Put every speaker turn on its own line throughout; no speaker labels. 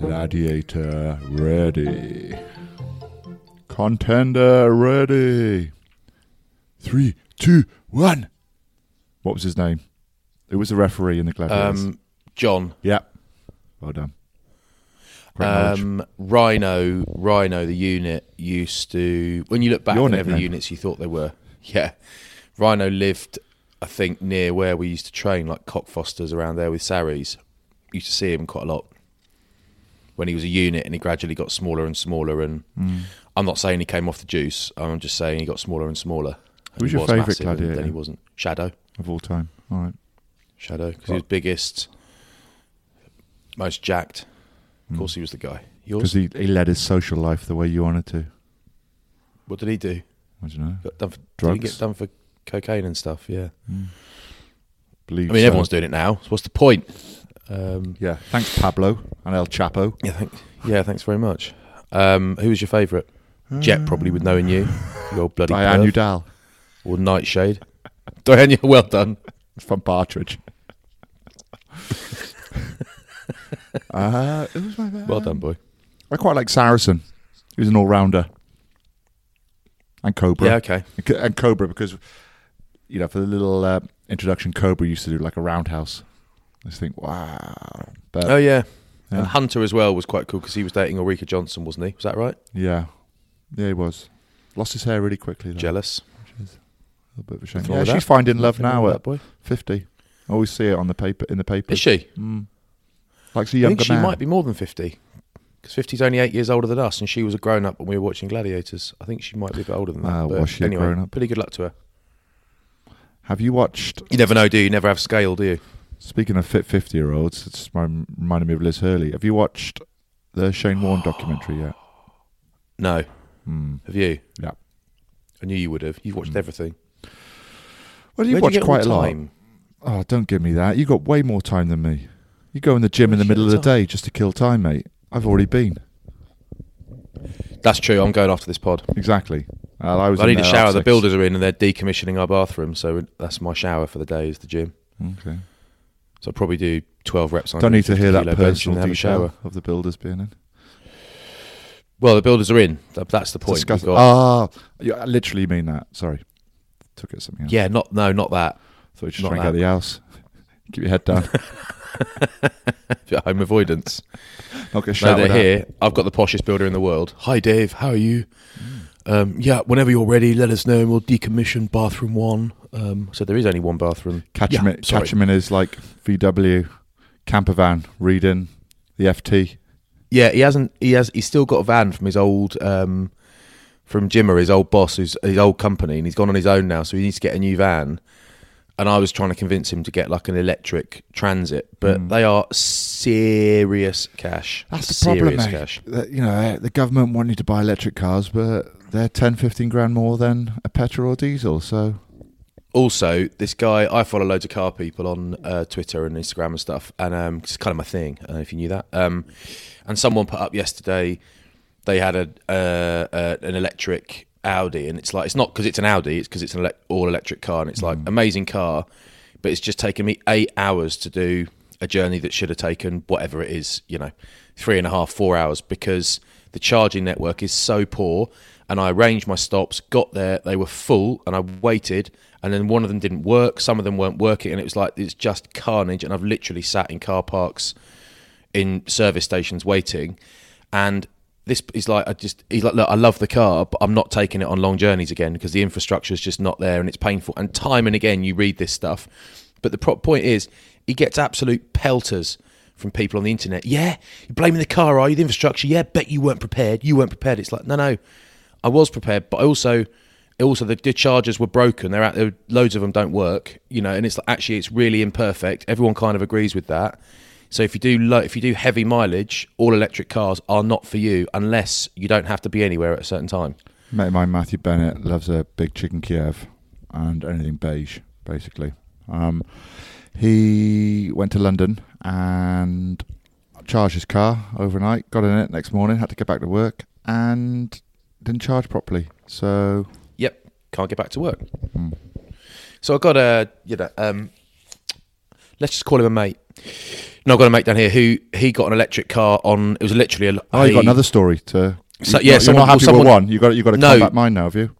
Gladiator ready. Contender ready. Three, two, one. What was his name? Who was the referee in the Gladiators?
Um, John.
yeah. Well done.
Um, Rhino, Rhino, the unit used to. When you look back
Your
at the units, you thought they were. Yeah, Rhino lived, I think, near where we used to train, like Cockfosters around there with Saris. Used to see him quite a lot when he was a unit, and he gradually got smaller and smaller. And
Hmm.
I'm not saying he came off the juice. I'm just saying he got smaller and smaller. And
Who's your
was
favourite gladiator?
Then he wasn't. Shadow,
of all time. All right.
Shadow, because he was biggest, most jacked. Of course, he was the guy.
Because he, he led his social life the way you wanted to.
What did he do?
I don't know.
Got done for, Did
Drugs.
he get done for cocaine and stuff? Yeah.
Believe
I mean,
so.
everyone's doing it now. So what's the point? Um,
Yeah. Thanks, Pablo and El Chapo.
yeah, thank, yeah. Thanks very much. Um, who was your favourite? Jet, probably with knowing you, you old bloody
Diane
perv.
Youdale
or Nightshade. Diane, well done.
from Partridge. uh, was my
Well done, boy.
I quite like Saracen. He was an all rounder. And Cobra.
Yeah, okay.
And Cobra because, you know, for the little uh, introduction, Cobra used to do like a roundhouse. I just think, wow. But
Oh yeah.
Yeah.
And Hunter as well was quite cool because he was dating Ulrika Jonsson, wasn't he? Was that right?
yeah. Yeah, he was. Lost his hair really quickly, though.
Jealous.
A little bit of a shame. Yeah, she's
that.
finding love
Nothing
now at
that boy.
50. I always see it on the paper in the papers.
Is she?
Mm. Likes a
I
younger
think she
man.
might be more than fifty. Because 50's only eight years older than us, and she was a grown up when we were watching Gladiators. I think she might be a bit older than that. But
was she a
anyway,
grown-up?
Pretty good luck to her.
Have you watched
You never know, do you? You never have scale, do you?
Speaking of fit 50 year olds, it's rem- reminded me of Liz Hurley. Have you watched the Shane Warne documentary yet?
No.
Hmm.
Have you?
Yeah.
I knew you would have. You've watched everything.
Well, you've watched
you
quite a lot. Oh, don't give me that. You've got way more time than me. You go in the gym in the middle of the
time.
day just to kill time, mate. I've already been.
That's true. I'm going after this pod.
Exactly. Uh, I was.
I need a shower. The
six.
builders are in and they're decommissioning our bathroom, so that's my shower for the day. Is the gym.
Okay.
So I'll probably do 12 reps. on
Don't need to hear that personal
have a
detail
shower.
of the builders being in.
Well, the builders are in. That's the point.
Ah, you I literally mean that. Sorry. Took it something else.
yeah, not no, not that.
Thought you just
not
trying to get the house. Keep your head down.
Home avoidance.
Not get
no, they're here. I've got the poshest builder in the world. Hi, Dave. How are you?
Mm.
Um, yeah, whenever you're ready, let us know and we'll decommission bathroom one. Um, so there is only one bathroom.
Catch
Yeah,
him. In,
sorry.
catch him in his like VW camper van, reading the FT.
Yeah, he hasn't. He has. He's still got a van from his old, um, from Jimmer, his old boss, who's his old company, and he's gone on his own now. So he needs to get a new van. And I was trying to convince him to get like an electric transit, but they are serious cash.
That's the
serious
problem, mate.
cash.
That, you know, the government want you to buy electric cars, but they're 10, 15 grand more than a petrol or diesel. So
also, this guy, I follow loads of car people on uh, Twitter and Instagram and stuff, and um, it's kind of my thing. I don't know if you knew that. Um, and someone put up yesterday, they had a uh, uh, an electric Audi, and it's like it's not because it's an Audi, it's because it's an ele- all electric car, and it's like amazing car, but it's just taken me eight hours to do a journey that should have taken whatever it is, you know, three and a half, four hours because the charging network is so poor. And I arranged my stops, got there, they were full, and I waited, and then one of them didn't work, some of them weren't working, and it was like it's just carnage. And I've literally sat in car parks in service stations waiting, and this is like I just he's like look I love the car but I'm not taking it on long journeys again because the infrastructure is just not there and it's painful and time and again you read this stuff. But the point is he gets absolute pelters from people on the internet. Yeah you're blaming the car are you? The infrastructure yeah bet you weren't prepared you weren't prepared. It's like no no I was prepared but also also the, the chargers were broken they're out there loads of them don't work you know and it's like, actually it's really imperfect everyone kind of agrees with that so if you do if you do heavy mileage, all electric cars are not for you unless you don't have to be anywhere at a certain time.
Mate mine, Matthew Bennett, loves a big chicken Kiev and anything beige, basically. Um, he went to London and charged his car overnight, got in it next morning, had to get back to work, and didn't charge properly. So,
Yep, can't get back to work. So I got a you know um, let's just call him a mate. No, I've got a mate down here who he got an electric car on. It was literally a.
oh, you got another story to.
So- yeah, someone-
not happy
someone-
with one. You got you got to
No.
combat mine now, have you?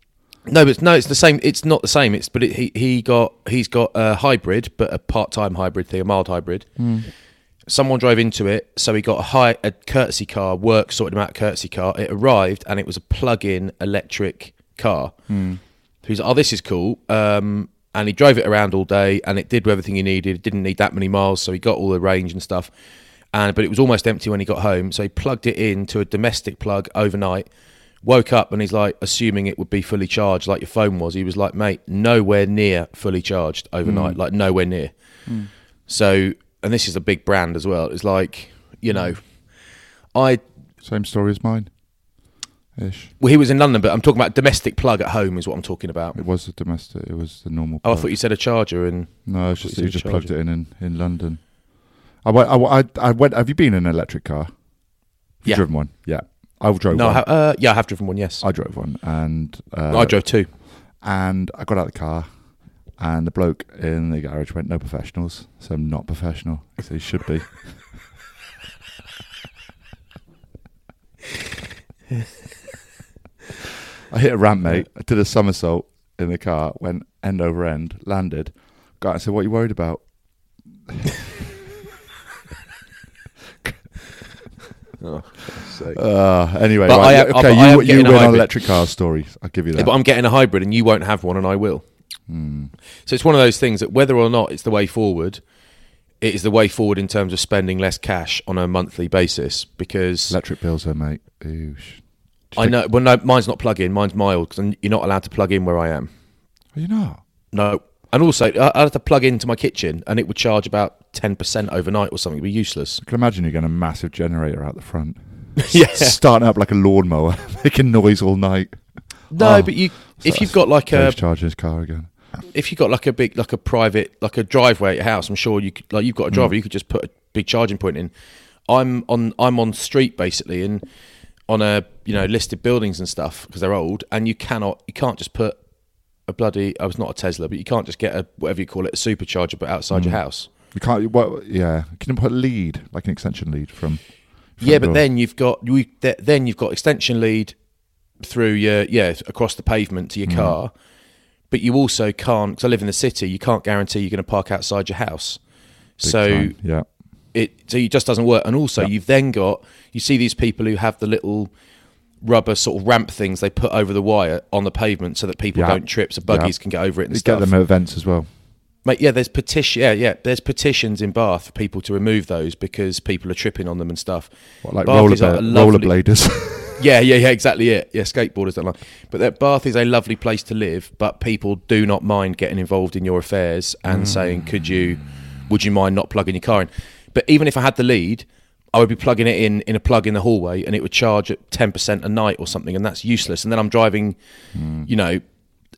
No, but it's, no, it's the same. It's not the same. It's but it, he he got he's got a hybrid, but a part time hybrid thing, a mild hybrid. Someone drove into it, so he got a high a courtesy car. Work sorted him out a courtesy car. It arrived, and it was a plug-in electric car. So he's like, "Oh, this is cool." Um, and he drove it around all day, and it did everything he needed. It didn't need that many miles, so he got all the range and stuff. And but it was almost empty when he got home, so he plugged it into a domestic plug overnight. Woke up and he's like, assuming it would be fully charged, like your phone was. He was like, "Mate, nowhere near fully charged overnight, hmm. like nowhere near." Hmm. So, and this is a big brand as well. It's like, you know, I
Same story as mine. Ish.
well, he was in London, but I'm talking about domestic plug at home is what I'm talking about.
It was a domestic. It was the normal.
Oh, I
plug.
thought you said a charger and
No, it's just
you
just plugged it in, in in London. I went. I, I, I went. Have you been in an electric car? Have you
Yeah.
driven one? Yeah, I drove
no, I
one.
ha- uh, yeah, I have driven one. Yes,
I drove one, and uh,
I drove two.
and I got out of the car, and the bloke in the garage went, "No professionals." So I'm not professional. So he should be. I hit a ramp, mate. I did a somersault in the car, went end over end, landed. And said, "What are you worried about?" Uh, anyway,
But
right,
I
okay,
I
you, you win on electric car stories. I'll give you
Yeah,
that.
but I'm getting a hybrid, and you won't have one, and I will.
Hmm.
So it's one of those things that whether or not it's the way forward, it is the way forward in terms of spending less cash on a monthly basis. Because
Electric bills, though, mate. Oosh.
I know, well, no, mine's not plug in. Mine's mild because you're not allowed to plug in where I am.
Are you not?
No, and also I had to plug into my kitchen, and it would charge about ten percent overnight or something. It'd be useless.
I can imagine you're getting a massive generator out the front.
Yeah.
Starting up like a lawnmower, making noise all night.
No,
Oh,
but you if you've got like a
charging his car again.
If you've got like a big like a private like a driveway at your house, I'm sure you could like you've got a driver, you could just put a big charging point in. I'm on I'm on street basically and on a you know listed buildings and stuff because they're old and you cannot you can't just put a bloody I was not a Tesla but you can't just get a whatever you call it a supercharger but outside
Hmm.
your house.
You can't. What? Yeah. Can you put a lead, like an extension lead from? from
Yeah, but
door?
then you've got you then you've got extension lead through your yeah across the pavement to your
Mm.
car, but you also can't. Because I live in the city, you can't guarantee you're going to park outside your house.
Big
so
time. yeah,
it so it just doesn't work. And also,
Yeah.
you've then got you see these people who have the little rubber sort of ramp things they put over the wire on the pavement so that people
Yeah.
don't trip, so buggies
Yeah.
can get over it and
you
stuff.
get them at events as well.
Mate, yeah, there's petition. Yeah, yeah, there's petitions in Bath for people to remove those because people are tripping on them and stuff.
What, like
Bath is a lovely-
rollerbladers.
Yeah, yeah, yeah, exactly it. Yeah, skateboarders don't like. But that Bath is a lovely place to live, but people do not mind getting involved in your affairs and mm. saying, "Could you, would you mind not plugging your car in?" But even if I had the lead, I would be plugging it in in a plug in the hallway, and it would charge at ten percent a night or something, and that's useless. And then I'm driving, mm. you know,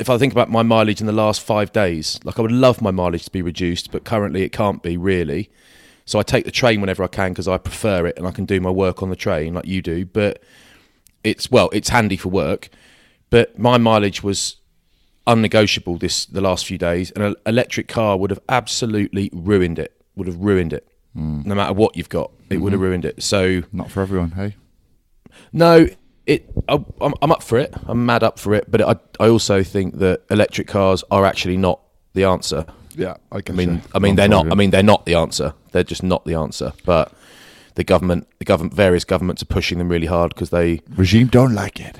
if I think about my mileage in the last five days, like I would love my mileage to be reduced, but currently it can't be really. So I take the train whenever I can because I prefer it and I can do my work on the train like you do. But it's well, it's handy for work. But my mileage was unnegotiable this the last few days. An electric car would have absolutely ruined it. Would have ruined it. Hmm. No matter what you've got, it would have mm-hmm. ruined it. So
Not for everyone, hey?
no, it. I, I'm, I'm up for it. I'm mad up for it. But I, I also think that electric cars are actually not the answer.
Yeah, I,
I mean, I mean, they're not. I mean, they're not the answer. They're just not the answer. But the government, the government, various governments are pushing them really hard because they,
regime don't like it.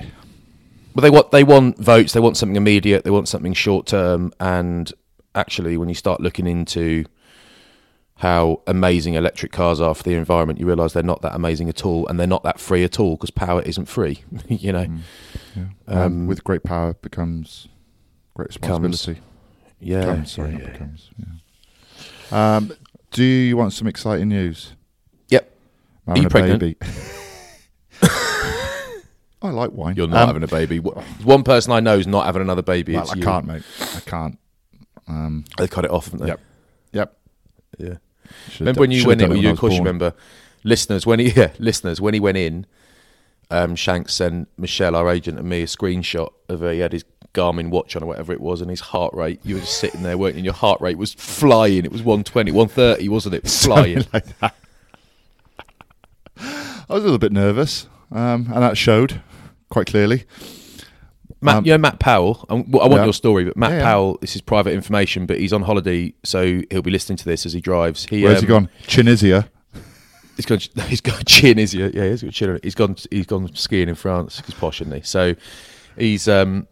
But they want they want votes. They want something immediate. They want something short term. And actually, when you start looking into how amazing electric cars are for the environment, you realise they're not that amazing at all, and they're not that free at all because power isn't free. you know,
Yeah.
Um,
with great power becomes great responsibility.
yeah.
Sorry,
yeah.
becomes. Yeah. Um, do you want some exciting news? I'm
Are you
a
pregnant?
baby. I like wine.
You're not
Um,
having a baby. One person I know is not having another baby.
Well,
it's
I
you.
can't, mate. I can't. Um,
They cut it off, haven't they?
Yep. yep.
Yeah.
Should've
Remember
done-
when you went in?
it
You,
when
of course, remember. Listeners, when he yeah, listeners, when he went in, um, Shanks sent Michelle, our agent, and me a screenshot of uh, he had his Garmin watch on or whatever it was, and his heart rate. You were just sitting there, weren't you? And your heart rate was flying. It was 120, 130, wasn't it? Flying.
Like that. I was a little bit nervous, um, and that showed quite clearly.
Matt,
Um,
you know Matt Powell. I, want
Yeah.
your story, but Matt
Yeah, yeah.
Powell. This is private information, but he's on holiday, so he'll be listening to this as he drives. He,
Where's he
um,
gone? Tunisia.
He's gone. He's got chin. Is he? Yeah, he's got chin. He's gone. He's gone skiing in France. He's posh, isn't he? So he's um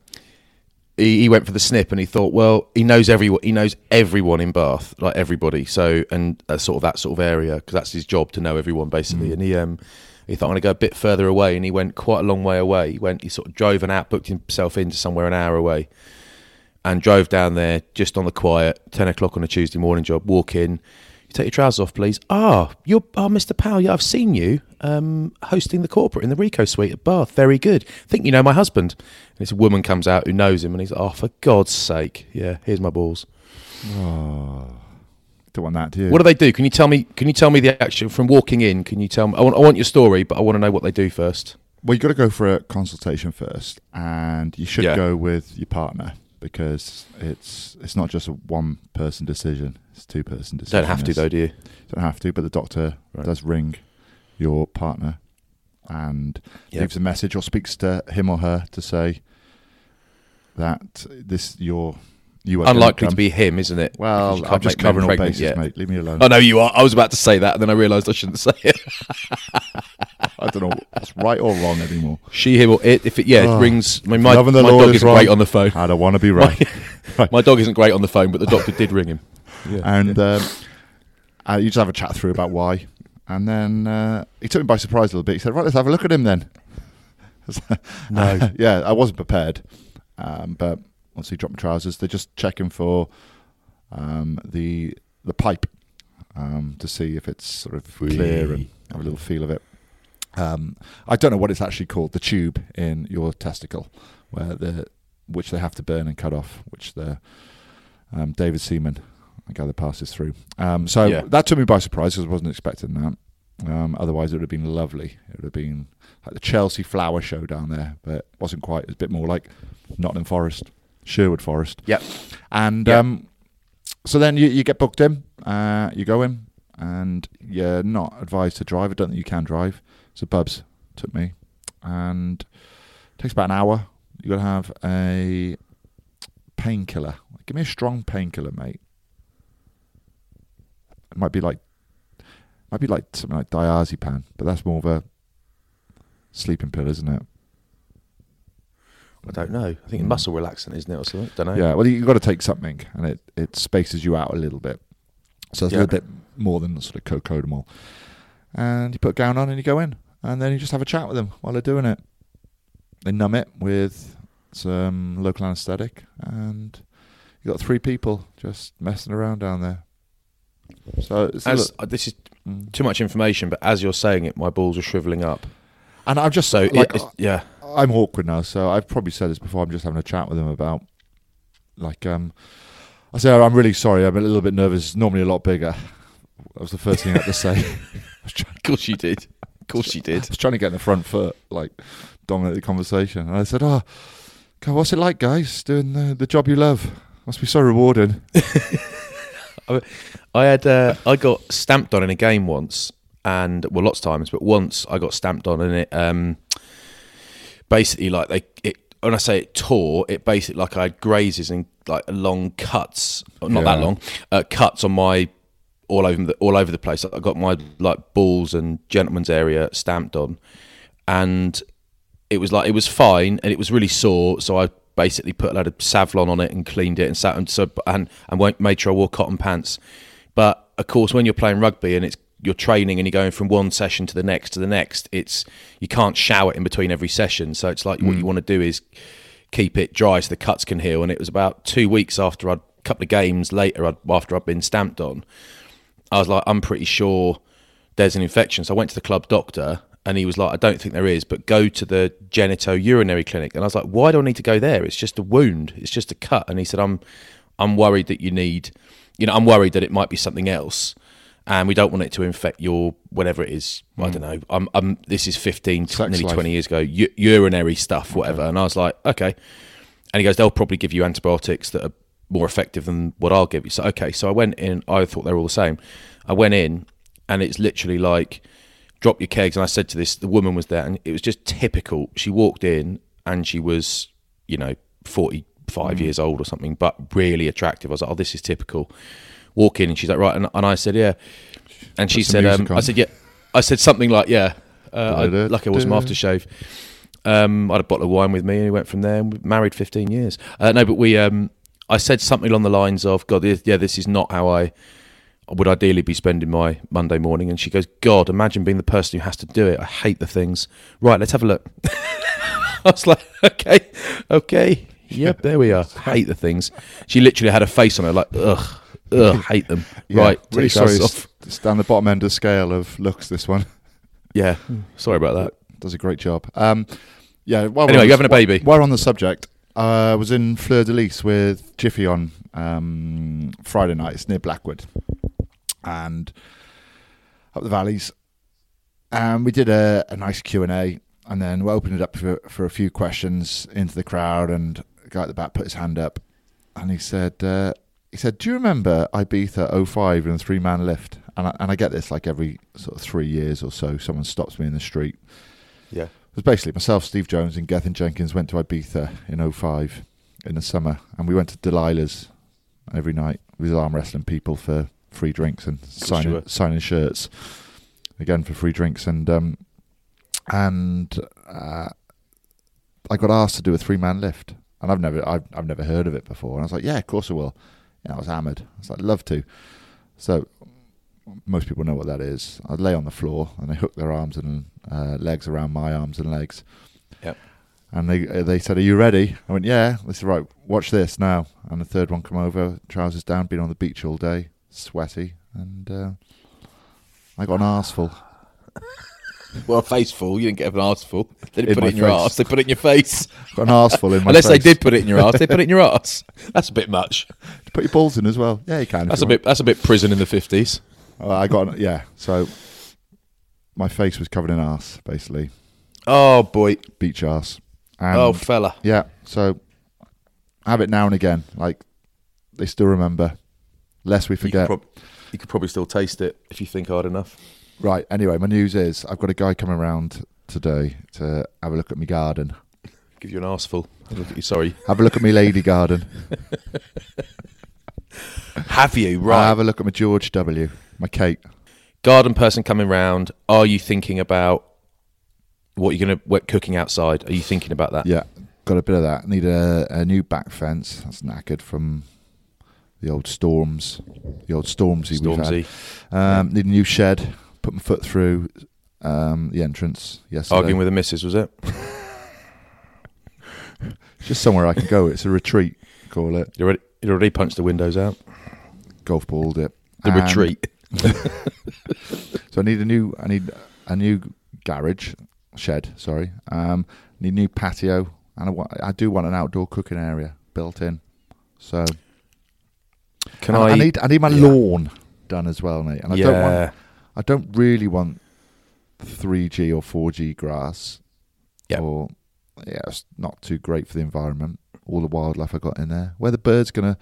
he, he went for the snip and he thought, well, he knows everyone. He knows everyone in Bath, like everybody. So and that's sort of that sort of area because that's his job to know everyone basically. And he um he thought I'm going to go a bit further away, and he went quite a long way away. He went. He sort of drove and out, booked himself into somewhere an hour away. And drove down there just on the quiet, ten o'clock on a Tuesday morning job. Walk in, you take your trousers off, please. Ah, you're oh, Mr. Powell. Yeah, I've seen you um, hosting the corporate in the Rico Suite at Bath. Very good. think you know my husband. And this woman comes out who knows him, and he's oh, for God's sake, yeah, here's my balls.
That, do you?
What do they do? Can you tell me? Can you tell me the action from walking in? Can you tell me? I want, I want your story, but I want to know what they do first.
Well, you've got to go for a consultation first, and you should
Yeah.
go with your partner because it's it's not just a one person decision; it's a two person decision.
Don't have to though, do you?
Don't have to, but the doctor
Right.
does ring your partner and
Yep.
leaves a message or speaks to him or her to say that this your you are
Unlikely to be him, isn't it?
Well, I'm just
make
covering all bases,
yet.
mate. Leave me alone.
Oh no, you are. I was about to say that, and then I realised I shouldn't say it.
I don't know what's right or wrong anymore.
She, him, or it. If it, yeah,
Oh.
it rings. I mean, my,
Loving
my
Lord
dog
is
isn't
wrong.
great on the phone.
I don't want to be right.
My, my dog isn't great on the phone, but the doctor did ring him. Yeah.
and um, uh, you just have a chat through about why. And then uh, he took me by surprise a little bit. He said, "Right, let's have a look at him then."
No.
yeah, I wasn't prepared, um, but once he dropped my trousers, they're just checking for um, the the pipe um, to see if it's sort of clear and have a little feel of it. Um, I don't know what it's actually called, the tube in your testicle, where the which they have to burn and cut off, which the um, David Seaman, I gather, passes through. Um, so
Yeah.
that took me by surprise because I wasn't expecting that. Um, otherwise, it would have been lovely. It would have been like the Chelsea Flower Show down there, but it wasn't quite. It was a bit more like Nottingham Forest, Sherwood Forest.
Yep.
And
Yep.
um, so then you, you get booked in, uh, you go in, and you're not advised to drive. I don't think you can drive. So Bubs took me, and it takes about an hour. You got to have a painkiller. Give me a strong painkiller, mate. It might be like, might be like something like diazepam, but that's more of a sleeping pill, isn't it?
I don't know. I think
Mm.
muscle relaxant, isn't it, or something? Don't know.
Yeah, well, you've got to take something, and it, it spaces you out a little bit. So it's
Yeah.
a little bit more than sort of cocodamol. And you put a gown on and you go in, and then you just have a chat with them while they're doing it. They numb it with some local anaesthetic, and you got three people just messing around down there. So
As uh, this is
Mm.
too much information, but as you're saying it, my balls are shriveling up.
and I'm just
So
like
it, yeah,
I'm awkward now, so I've probably said this before. I'm just having a chat with them about like um, I said, I'm really sorry. I'm a little bit nervous. It's normally a lot bigger. That was the first thing I had to say. I was trying,
Of course you did. Of course you did.
I was trying to get in the front foot, like dominate the conversation. And I said, "Oh, God, what's it like, guys? Doing the, the job you love must be so rewarding."
I had uh, I got stamped on in a game once, and well, lots of times, but once I got stamped on, in it um, basically like they it. When I say it tore, it basically like I had grazes and like long cuts, not that long, uh, cuts on my all over the all over the place. I got my like balls and gentleman's area stamped on, and it was like it was fine and it was really sore. So I basically put a load of Savlon on it and cleaned it and sat and so and and made sure I wore cotton pants. But of course, when you're playing rugby and it's you're training and you're going from one session to the next to the next, it's you can't shower in between every session. So it's like what you mm. want to do is keep it dry so the cuts can heal. And it was about two weeks after I'd a couple of games later I'd, after I'd been stamped on. I was like, I'm pretty sure there's an infection. So I went to the club doctor and he was like, I don't think there is, but go to the genito-urinary clinic. And I was like, why do I need to go there? It's just a wound. It's just a cut. And he said, I'm, I'm worried that you need, you know, I'm worried that it might be something else. And we don't want it to infect your whatever it is. I hmm. don't know. I'm, I'm. This is 15,
Sex
nearly
life.
20 years ago. U- urinary stuff, whatever. And I was like, okay. And he goes, they'll probably give you antibiotics that are more effective than what I'll give you. So, okay. So I went in, I thought they were all the same. I went in, and it's literally like, drop your kegs. And I said to this, the woman was there, and it was just typical. She walked in, and she was, you know, 45 hmm. years old or something, but really attractive. I was like, oh, this is typical. Walk in, and she's like, right. And, and I said, yeah. And she said, um, I said, yeah. I said something like, yeah. Uh, I, like I was some aftershave. Um, I had a bottle of wine with me, and we went from there. And we married fifteen years. Uh, no, but we. Um, I said something along the lines of, "God, this- yeah, this is not how I would ideally be spending my Monday morning." And she goes, "God, imagine being the person who has to do it. I hate the things." Right, let's have a look. I was like, "Okay, okay, yep, there we are. Hate the things." She literally had a face on her like, "Ugh, ugh, hate them."
Yeah,
right,
really sorry.
off.
it's down the bottom end of the scale of looks. This one
Yeah, sorry about that.
does a great job. Um, yeah. While
Anyway,
on
you're having a baby.
While we're on the subject, uh, I was in Fleur de Lis with Jiffy on um, Friday night. It's near Blackwood, and up the valleys. And we did a, a nice Q and A, and then we opened it up for for a few questions into the crowd. And a guy at the back put his hand up, and he said, uh, "He said, do you remember Ibiza 05 and a three man lift?" And I, and I get this like every sort of three years or so. Someone stops me in the street.
Yeah,
It was basically myself, Steve Jones, and Gethin Jenkins went to Ibiza in 05 in the summer, and we went to Delilah's every night with arm wrestling people for free drinks and signing
were.
signing shirts again for free drinks and um and uh, I got asked to do a three man lift, and I've never I've, I've never heard of it before, and I was like, yeah, of course I will. Yeah, I was hammered. I was like, love to. So most people know what that is. I'd lay on the floor and they hook their arms and uh, legs around my arms and legs.
Yep.
And they uh, they said, "Are you ready?" I went, "Yeah." They said, "Right, watch this now." And the third one come over, trousers down, been on the beach all day, sweaty, and uh, I got an arseful.
well, a face full. You didn't get an arse full. They didn't
In
put it in your
face.
ass. They put it in your face.
Got an arse full in my face.
Unless they did put it in your ass, they put it in your ass. That's a bit much.
Put your balls in as well. Yeah, you can.
That's
you
a bit. That's a bit prison in the fifties.
Uh, I got yeah. So my face was covered in arse, basically
Oh boy.
beach arse. And
oh fella.
Yeah, so I have it now and again. Like they still remember, lest we
You could,
forget.
prob- you could probably still taste it if you think hard enough.
Right. Anyway, my news is I've got a guy coming around today to have a look at my garden.
Give you an arseful. Look at you. Sorry.
Have a look at my lady garden.
Have you right?
Have a look at my George W. My Kate.
Garden person coming round. Are you thinking about what you're going to cooking outside? Are you thinking about that?
Yeah, got a bit of that. Need a, a new back fence. That's knackered from the old storms. The old stormsy, we've had. Um, Need a new shed. Put my foot through um, the entrance yesterday.
Arguing with the missus, was it?
Just somewhere I can go. It's a retreat. Call it.
You already, you already punched the windows out.
Golf balled it.
The
And
retreat.
So I need a new. I need a new garage shed. Sorry. Um, need a new patio, and I, wa- I do want an outdoor cooking area built in. So
Can I?
I need I need my
yeah.
lawn done as well, mate. And I don't want I don't really want 3G or 4G grass.
Yep.
Or yeah, it's not too great for the environment. All the wildlife I got in there. Where the birds gonna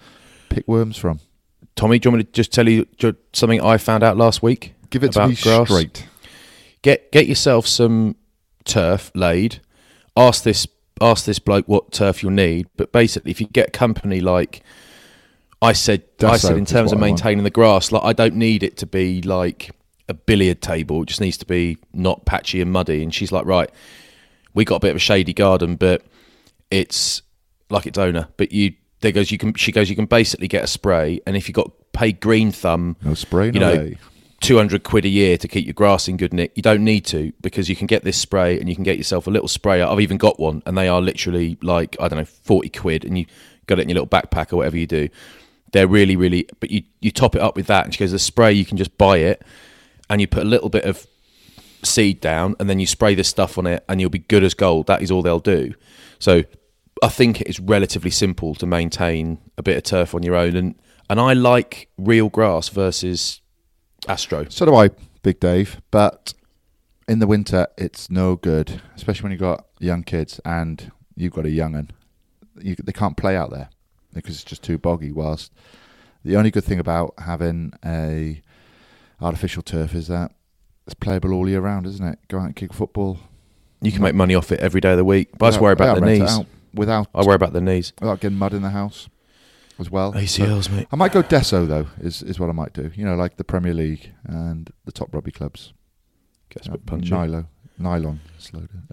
pick worms from?
Tommy, do you want me to just tell you something I found out last week?
Give it to me
grass?
straight.
Get get yourself some turf laid. Ask this ask this bloke what turf you'll need. But basically, if you get a company like I said, I said in terms of
what I want.
maintaining the grass, like I don't need it to be like a billiard table. It just needs to be not patchy and muddy. And she's like, right, we got a bit of a shady garden, but it's like its owner. But you, there goes you can. She goes, you can basically get a spray, and if you got paid green thumb,
No spray,
you
no
know,
lay.
200 quid a year to keep your grass in good nick. You don't need to because you can get this spray and you can get yourself a little sprayer. I've even got one and they are literally like, I don't know, 40 quid and you got it in your little backpack or whatever you do. They're really, really, but you, you top it up with that. And she goes, the spray, you can just buy it and you put a little bit of seed down and then you spray this stuff on it and you'll be good as gold. That is all they'll do. So I think it is relatively simple to maintain a bit of turf on your own. And, and I like real grass versus Astro.
So do I, Big Dave. But in the winter, it's no good, especially when you've got young kids and you've got a young'un. You, they can't play out there because it's just too boggy. Whilst the only good thing about having a artificial turf is that it's playable all year round, isn't it? Go out and kick football.
You can make money off it every day of the week. But I just worry about the knees.
without
I worry about the knees.
without getting mud in the house as well.
ACLs, mate.
I might go Desso though. Is is what I might do. You know, like the Premier League and the top rugby clubs.
Gets a
Uh,
bit punchy.
Nylon, nylon,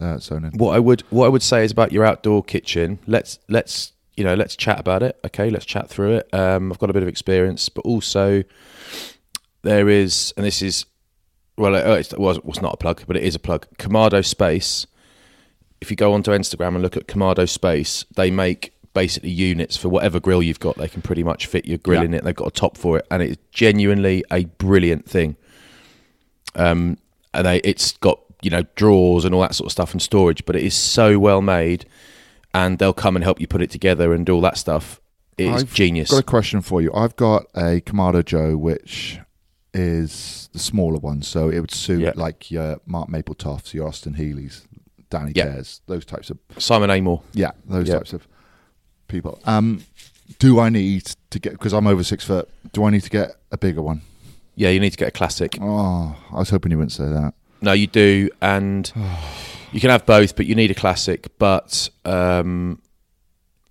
uh, sewn in.
What I would what I would say is about your outdoor kitchen. Let's let's you know let's chat about it. Okay, let's chat through it. Um, I've got a bit of experience, but also there is, and this is well, it, it's, well, it's not a plug, but it is a plug. Kamado Space. If you go onto Instagram and look at Kamado Space, they make basically units for whatever grill you've got. They can pretty much fit your grill
Yeah.
in it. They've got a top for it, and it's genuinely a brilliant thing. Um, and they, it's got you know drawers and all that sort of stuff and storage, but it is so well made, and they'll come and help you put it together and do all that stuff. It is
I've
genius.
Got a question for you. I've got a Kamado Joe, which is the smaller one, so it would suit
Yeah.
like your Mark Mapletoft's, your Austin Healey's, Danny
Yeah.
Care's, those types of
Simon Amor.
yeah, those
Yeah.
types of people. Um, do I need to get because I'm over six foot? Do I need to get a bigger one?
Yeah, you need to get a classic.
Oh, I was hoping you wouldn't say that.
No, you do, and you can have both, but you need a classic. But um,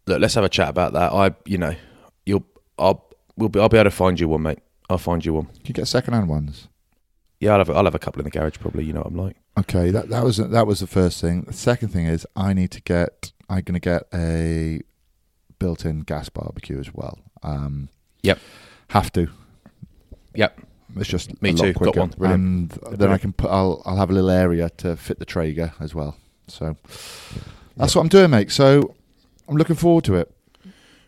look, let's have a chat about that. I, you know, you'll, I'll, we'll be, I'll be able to find you one, mate. I'll find you one.
Can you get second-hand ones?
Yeah, I'll have, I'll have a couple in the garage, probably. You know what I'm like.
Okay, that that was that was the first thing. The second thing is I need to get. I'm going to get a built-in gas barbecue as well. Um,
Yep.
have to.
Yep.
It's just
Me too, got one, brilliant.
and then I can put. I'll I'll have a little area to fit the Traeger as well. So that's what I'm doing, mate. So I'm looking forward to it.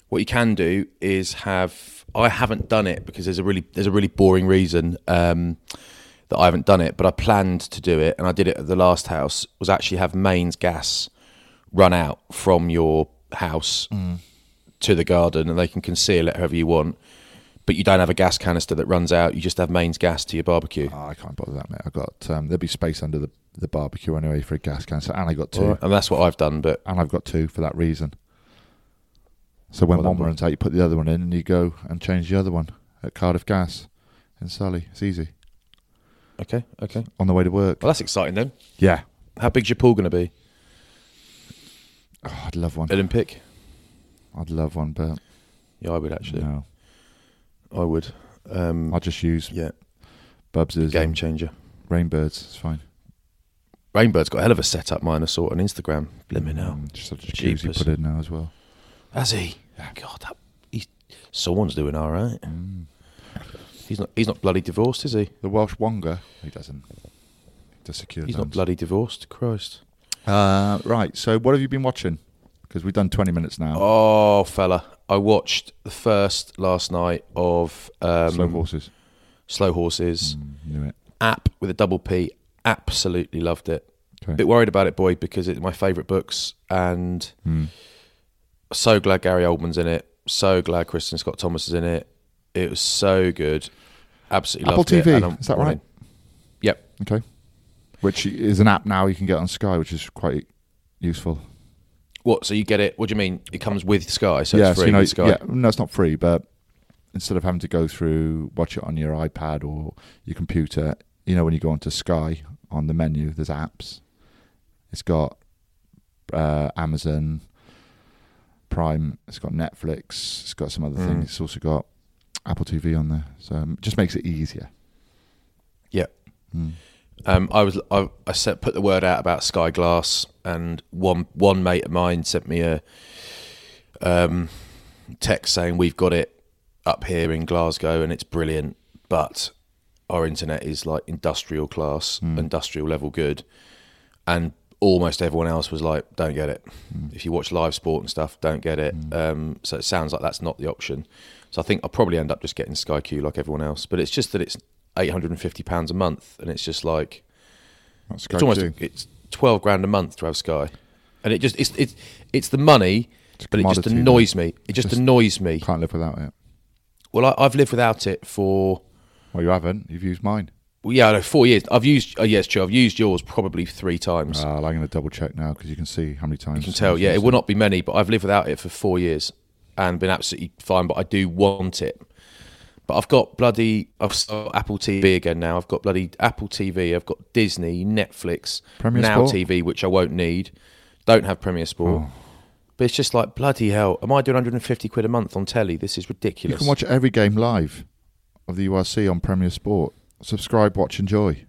What you can do is have. I haven't done it because there's a really there's a really boring reason um, that I haven't done it, but I planned to do it, and I did it at the last house. Was actually have mains gas run out from your house to the garden, and they can conceal it however you want. But you don't have a gas canister that runs out. You just have mains gas to your barbecue.
Oh, I can't bother that, mate. I got um, there'll be space under the the barbecue anyway for a gas canister, and I got two,
Alright, And that's what I've done. But
and I've got two for that reason. So when
Well
one runs out, you put the other one in, and you go and change the other one at Cardiff Gas in Surrey. It's easy
okay, okay.
on the way to work.
Well, that's exciting then.
Yeah,
How big's your pool going to be?
oh, I'd love one.
Olympic?
I'd love one, but
Yeah, I would actually.
no,
I would. Um,
I'll just use
yeah,
Bubs's
game changer.
Rainbirds. It's fine.
Rainbird's got a hell of a setup, mine I saw on Instagram. Blimmin' hell.
Mm, Just such a jacuzzi put in now as well.
Has he? God, that, he's, someone's doing all right.
Mm.
He's not. He's not bloody divorced, is he?
The Welsh Wonga, he doesn't. He does secure
He's not bloody divorced. Christ.
Uh, right. So, what have you been watching? Because we've done 20 minutes now.
Oh, fella, I watched the first last night of um,
Slow horses.
Slow Horses.
Mm, knew it.
App with a double P. Absolutely loved it.
Okay.
Bit worried about it, boy, because it's my favourite books, and
Mm.
So glad Gary Oldman's in it. So glad Kristin Scott Thomas is in it. It was so good. Absolutely
Apple
loved it.
TV,
and I'm
is that right?
Yep.
Okay. Which is an app now you can get on Sky, which is quite useful.
What? So you get it? What do you mean? It comes with Sky, so
yeah,
it's free with Sky.
yeah, no, it's not free, but instead of having to go through watch it on your iPad or your computer, you know, when you go onto Sky on the menu, there's apps. It's got uh, Amazon Prime. It's got Netflix. It's got some other
Mm.
things. It's also got Apple TV on there, so um, it just makes it easier.
Yeah.
Mm.
Um, I was I, I set, put the word out about Sky Glass, and one one mate of mine sent me a um, text saying we've got it up here in Glasgow and it's brilliant, but our internet is like industrial class, industrial level good, and almost everyone else was like, don't get it. If you watch live sport and stuff, don't get it. Um, so it sounds like that's not the option. So I think I'll probably end up just getting Sky Q like everyone else, but it's just that it's eight hundred and fifty pounds a month, and it's just like
That's
it's almost
too.
it's twelve grand a month to have Sky, and it just it's it's it's the money,
It's
but it just annoys me. It just,
Just-
annoys me.
Can't live without it.
Well, I, I've lived without it for
Well, you haven't. You've used mine.
Well, yeah, no, four years. I've used oh, yes, true. I've used yours probably three times.
Uh, I'm going to double check now because you can see how many times.
you can tell. Yeah, it will not be many, but I've lived without it for four years and been absolutely fine. But I do want it. But I've got bloody I've got Apple TV again now. I've got bloody Apple TV. I've got Disney, Netflix,
Premier
Now
Sport?
TV, which I won't need. Don't have Premier Sport.
Oh.
But it's just like bloody hell. Am I doing 150 quid a month on telly? This is ridiculous.
You can watch every game live of the URC on Premier Sport. Subscribe, watch, enjoy.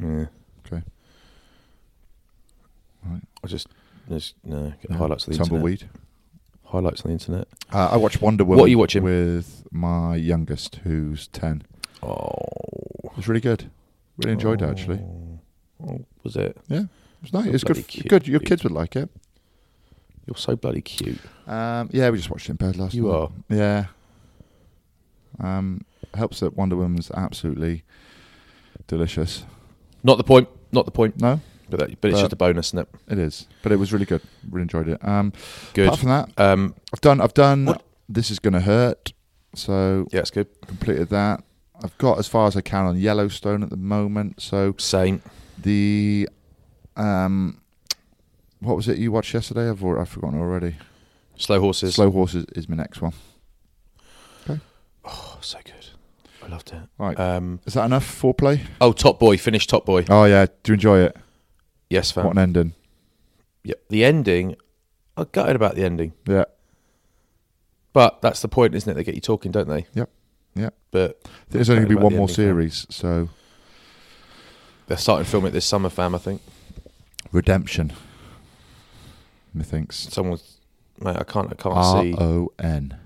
Yeah.
Okay. Right.
I just there's no get the
Yeah.
highlights of the internet.
Tumbleweed.
Highlights on the internet.
Uh, I watched Wonder Woman.
What are you watching?
with my youngest, who's ten.
Oh,
It was really good. Really enjoyed it actually.
oh, was it?
Yeah, it was nice.
Oh,
It was good.
cute.
Good. Your kids would like it.
You're so bloody cute.
Um, yeah, we just watched it in bed last
You
night.
are.
Yeah. Um, helps that Wonder Woman's absolutely delicious.
Not the point. Not the point.
No,
But that, but it's just a bonus, isn't it?
it is, but it was really good. Really enjoyed it. Um,
Good.
Apart from that,
Um,
I've done. I've done.
What-
This is gonna hurt. So
yeah, it's good.
completed that. I've got as far as I can on Yellowstone at the moment. So
Same.
the um, what was it you watched yesterday? I've I've forgotten already.
Slow horses.
Slow Horses is my next one. Okay.
Oh, so good. I loved it.
Right,
Um,
is that enough foreplay?
oh, Top Boy. Finished Top Boy.
Oh yeah, do you enjoy it?
Yes, fam.
What an ending!
Yeah. The ending. I gutted about the ending,
Yeah,
but that's the point, isn't it? They get you talking, don't they?
Yep. Yep.
But
there's only gonna be
about
one
the
more
ending,
series. So
They're starting to film it this summer, fam. I think.
redemption. Methinks.
Someone's. Mate, I can't. I can't
R
see.
O N.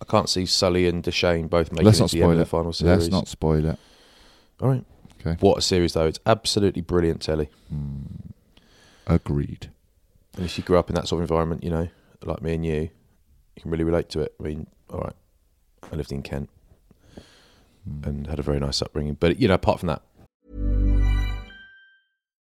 I can't see Sully and Dushane both making
Let's
it
not
to the end
spoil
of the
it.
final series.
Let's not spoil it.
All right.
Okay.
What a series, though. It's absolutely brilliant, telly. Hmm.
Agreed.
And if you grew up in that sort of environment, you know, like me and you, you can really relate to it. I mean, all right, I lived in Kent hmm. and had a very nice upbringing. But, you know, apart from that,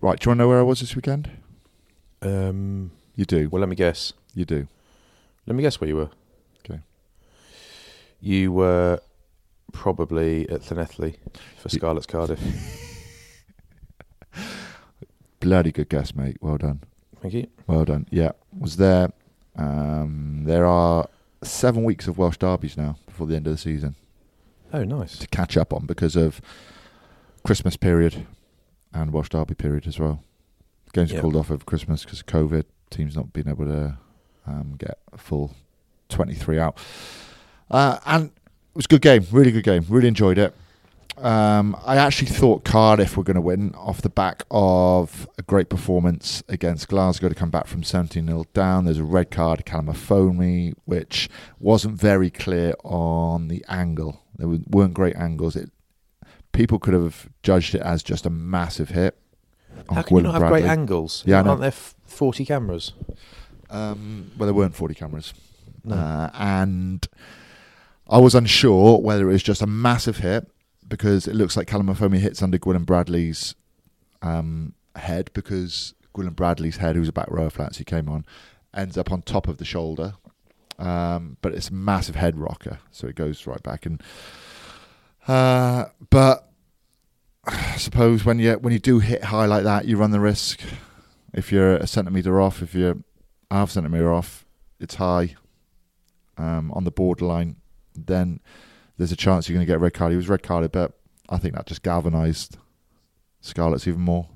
Right, do you want to know where I was this weekend?
Um,
You do.
well, let me guess.
You do.
Let me guess where you were.
Okay.
You were probably at Llanelli for Scarlets Cardiff.
Bloody good guess, mate. Well done.
Thank you.
Well done. Yeah, was there. Um, there are seven weeks of Welsh derbies now before the end of the season
Oh, nice.
to catch up on because of Christmas period and Welsh derby period as well. Games
Yep.
called off over Christmas because of COVID. Teams not being able to um, get a full 23 out. Uh, and it was a good game, really good game. Really enjoyed it. Um, I actually thought Cardiff were going to win off the back of a great performance against Glasgow to come back from 17 0 down. There's a red card, Kalamafoni, which wasn't very clear on the angle. There weren't great angles. It people could have judged it as just a massive hit.
How can you not have
Bradley.
great angles?
Yeah.
Aren't there 40 cameras?
Um, well, there weren't 40 cameras.
No.
Uh, and I was unsure whether it was just a massive hit because it looks like Kalamafoni hits under Gwilym Bradley's um, head because Gwilym Bradley's head, who's a back rower flats, he came on, ends up on top of the shoulder. Um, but it's a massive head rocker, so it goes right back. And uh, but I suppose when you when you do hit high like that, you run the risk. If you're a centimeter off, if you're half centimeter off, it's high um, on the borderline, then there's a chance you're going to get a red card. He was red carded, but I think that just galvanised Scarlets even more.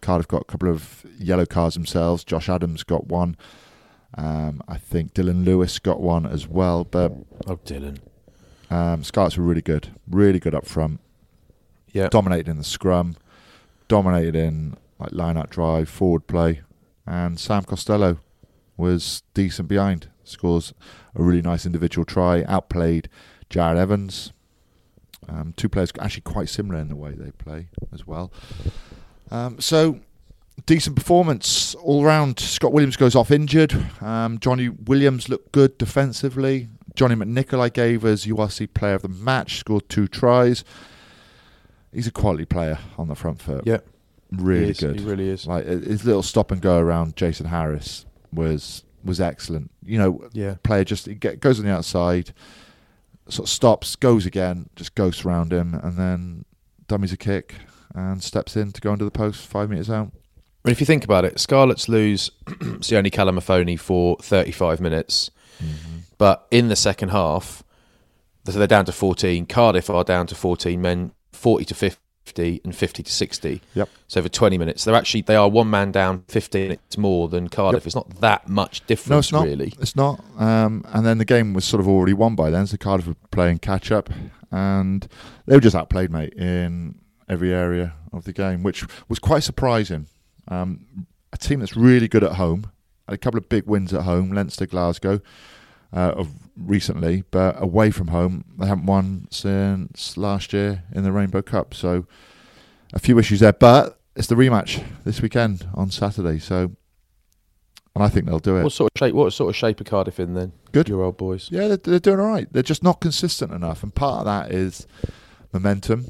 Cardiff got a couple of yellow cards themselves. Josh Adams got one. Um, I think Dylan Lewis got one as well. But
Oh, Dylan.
Um, Scarlets were really good, really good up front.
Yeah.
Dominated in the scrum, dominated in like line out drive, forward play, and Sam Costelow was decent behind. Scores a really nice individual try. Outplayed Jarrod Evans. Um, two players actually quite similar in the way they play as well. Um, so decent performance all round. Scott Williams goes off injured. Um, Johnny Williams looked good defensively. Johnny McNicholl I gave as URC player of the match. Scored two tries. He's a quality player on the front foot.
Yeah.
really
he
good.
He really is.
Like his little stop and go around Jason Harries was was excellent. You know,
Yeah.
player just he get, goes on the outside, sort of stops, goes again, just ghosts around him, and then dummies a kick and steps in to go under the post five meters out.
But if you think about it, Scarlets lose Sione Kalamafoni for 35 minutes. Mm-hmm. But in the second half, so they're down to 14. Cardiff are down to 14 men, 40 to 50 and 50 to 60.
Yep.
So for 20 minutes, they're actually they are one man down 15 minutes more than Cardiff.
Yep.
It's not that much difference,
No, it's not.
really.
It's not. Um, and then the game was sort of already won by then, so Cardiff were playing catch up, and they were just outplayed, mate, in every area of the game, which was quite surprising. Um, a team that's really good at home, had a couple of big wins at home, Leinster, Glasgow, uh, of recently, but away from home, they haven't won since last year in the Rainbow Cup. So a few issues there, but it's the rematch this weekend on Saturday. So, and I think they'll do it.
What sort of shape? What sort of shape are Cardiff in then?
Good.
Your old boys.
Yeah, they're, they're doing all right. They're just not consistent enough, and part of that is momentum.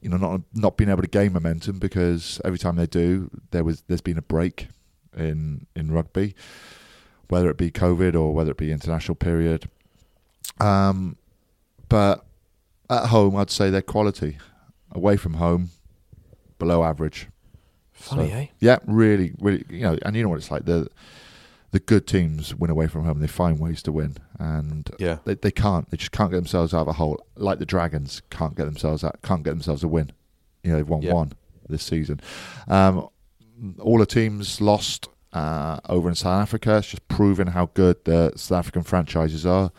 You know, not not being able to gain momentum because every time they do, there was there's been a break in in rugby, whether it be COVID or whether it be international period. Um, but at home, I'd say they're quality. Away from home, below average.
Funny,
So-
eh?
Yeah, really, really. You know, and you know what it's like. The the good teams win away from home. They find ways to win, and
Yeah.
they they can't. They just can't get themselves out of a hole. Like the Dragons can't get themselves out. Can't get themselves a win. You know, they've won
Yeah.
one this season. Um, all the teams lost uh, over in South Africa. It's just proving how good the South African franchises are. I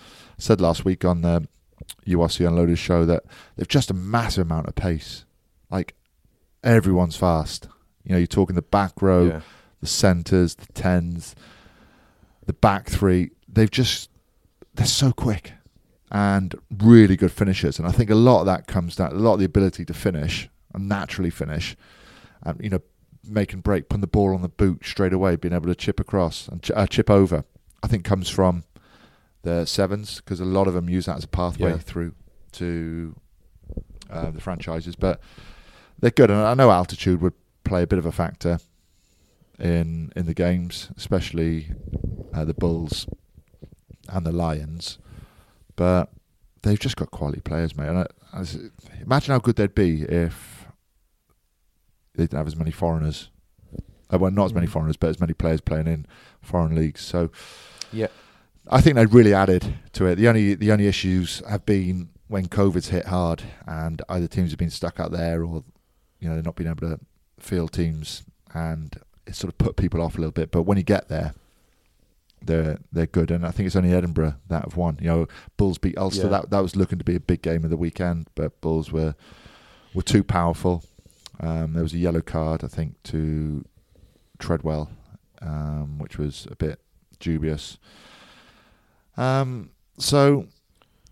said last week on the URC Unloaded show that they've just a massive amount of pace. Like everyone's fast. You know, you're talking the back row,
Yeah.
the centres, the tens, the back three. They've just they're so quick and really good finishers. And I think a lot of that comes down a lot of the ability to finish and naturally finish. Um, you know, make and break, putting the ball on the boot straight away, being able to chip across and ch- uh, chip over. I think comes from the sevens because a lot of them use that as a pathway
Yeah.
through to uh, the franchises. But they're good, and I know altitude would play a bit of a factor in in the games, especially uh, the Bulls and the Lions. But they've just got quality players, mate. And I, I imagine how good they'd be if they didn't have as many foreigners. Uh, well, not as many foreigners, but as many players playing in foreign leagues. So
Yeah.
I think they've really added to it. The only the only issues have been when COVID's hit hard, and either teams have been stuck out there, or you know they're not being able to field teams, and it sort of put people off a little bit. But when you get there, they're they're good, and I think it's only Edinburgh that have won. You know, Bulls beat Ulster.
Yeah.
That that was looking to be a big game of the weekend, but Bulls were were too powerful. Um, there was a yellow card, I think, to Treadwell, um, which was a bit dubious. Um, so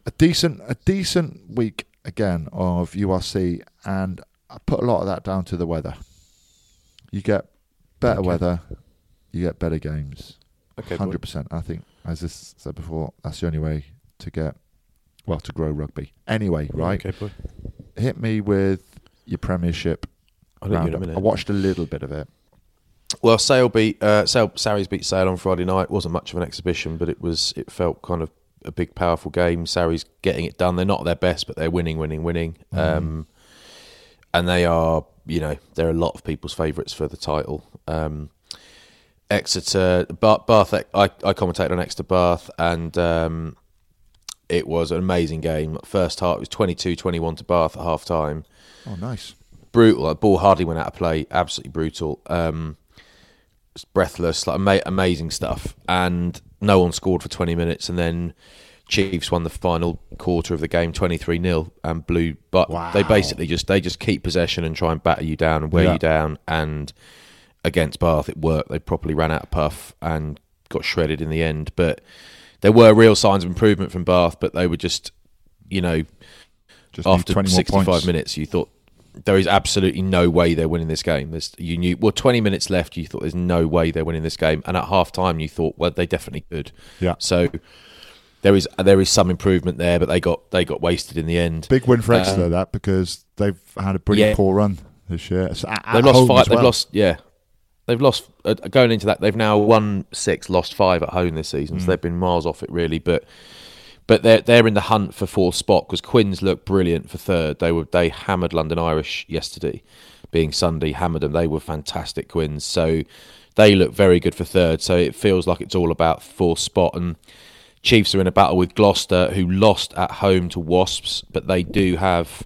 a decent a decent week again of URC, and I put a lot of that down to the weather. You get better
Okay.
weather, you get better games.
Okay,
hundred percent. I think, as I said before, that's the only way to get well to grow rugby. Anyway, right?
Okay, boy.
Hit me with your Premiership.
I'll hit you in a
roundup.
minute.
I watched a little bit of it.
Well, Sale beat uh, Sale, Sarries beat Sale on Friday night. It wasn't much of an exhibition, but it was. It felt kind of a big, powerful game. Sarries getting it done. They're not their best, but they're winning, winning, winning. Um, and they are, you know, they're a lot of people's favourites for the title. Um, Exeter, Bath, Bath I, I commentated on Exeter Bath, and um, it was an amazing game. First half, it was 22-21 to Bath at half time
Oh, nice.
Brutal. The ball hardly went out of play. Absolutely brutal. Um, breathless, like ama- amazing stuff. And no one scored for 20 minutes, and then Chiefs won the final quarter of the game, 23 0 and blew. But they basically just they just keep possession and try and batter you down and wear
Yeah.
you down. And against Bath, it worked. They properly ran out of puff and got shredded in the end. But there were real signs of improvement from Bath, but they were just, you know,
Just
after 65
points.
minutes, you thought there is absolutely no way they're winning this game. There's, you knew well, 20 minutes left, you thought there's no way they're winning this game, and at half time, you thought well, they definitely could.
Yeah.
So there is there is some improvement there, but they got they got wasted in the end.
Big win for Exeter,
Um,
that because they've had a pretty
Yeah.
poor run this year. At- at
They've lost five.
as
They've lost yeah. They've lost uh, going into that. They've now won six, lost five at home this season.
Mm.
So they've been miles off it really, but. But they're they're in the hunt for fourth spot because Quins looked brilliant for third. They were they hammered London Irish yesterday, being Sunday hammered them. They were fantastic Quins, so they look very good for third. So it feels like it's all about fourth spot. And Chiefs are in a battle with Gloucester, who lost at home to Wasps, but they do have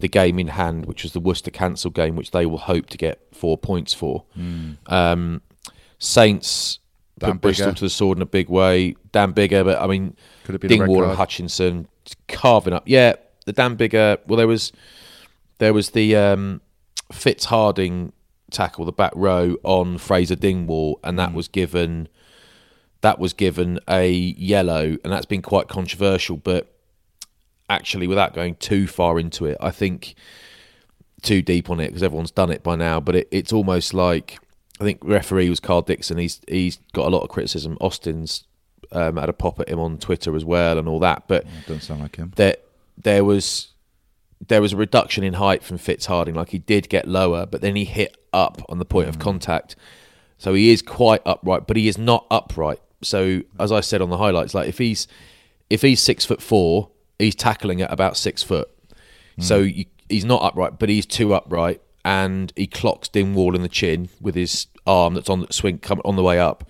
the game in hand, which was the Worcester cancel game, which they will hope to get four points for. Um, Saints
Dan
put Bristol to the sword in a big way. Dan Biggar, but I mean,
Could have been
Dingwall and. Hutchinson carving up. Yeah, the Dan Biggar. Well, there was there was the um, Fitz Harding tackle, the back row on Fraser Dingwall, and that was given that was given a yellow, and that's been quite controversial. But actually, without going too far into it, I think too deep on it because everyone's done it by now. But it, it's almost like I think referee was Karl Dickson. He's he's got a lot of criticism. Austin's um, had a pop at him on Twitter as well and all that. But
Doesn't sound like him.
there there was there was a reduction in height from Fitz Harding. Like he did get lower, but then he hit up on the point of contact. So he is quite upright, but he is not upright. So as I said on the highlights, like if he's if he's six foot four, he's tackling at about six foot. So you, he's not upright, but he's too upright, and he clocks Dingwall in the chin with his arm that's on the swing coming on the way up.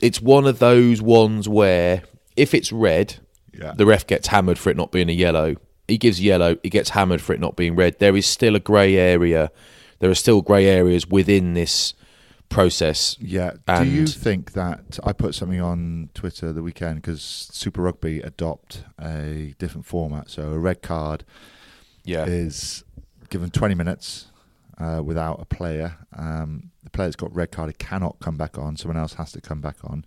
It's one of those ones where if it's red,
Yeah.
the ref gets hammered for it not being a yellow. He gives yellow, he gets hammered for it not being red. There is still a grey area. There are still grey areas within this process.
Yeah.
And
Do you think that I put something on Twitter the weekend because Super Rugby adopt a different format? So a red card
yeah,
is given 20 minutes uh, without a player. Um, the player that's got red card it cannot come back on. Someone else has to come back on,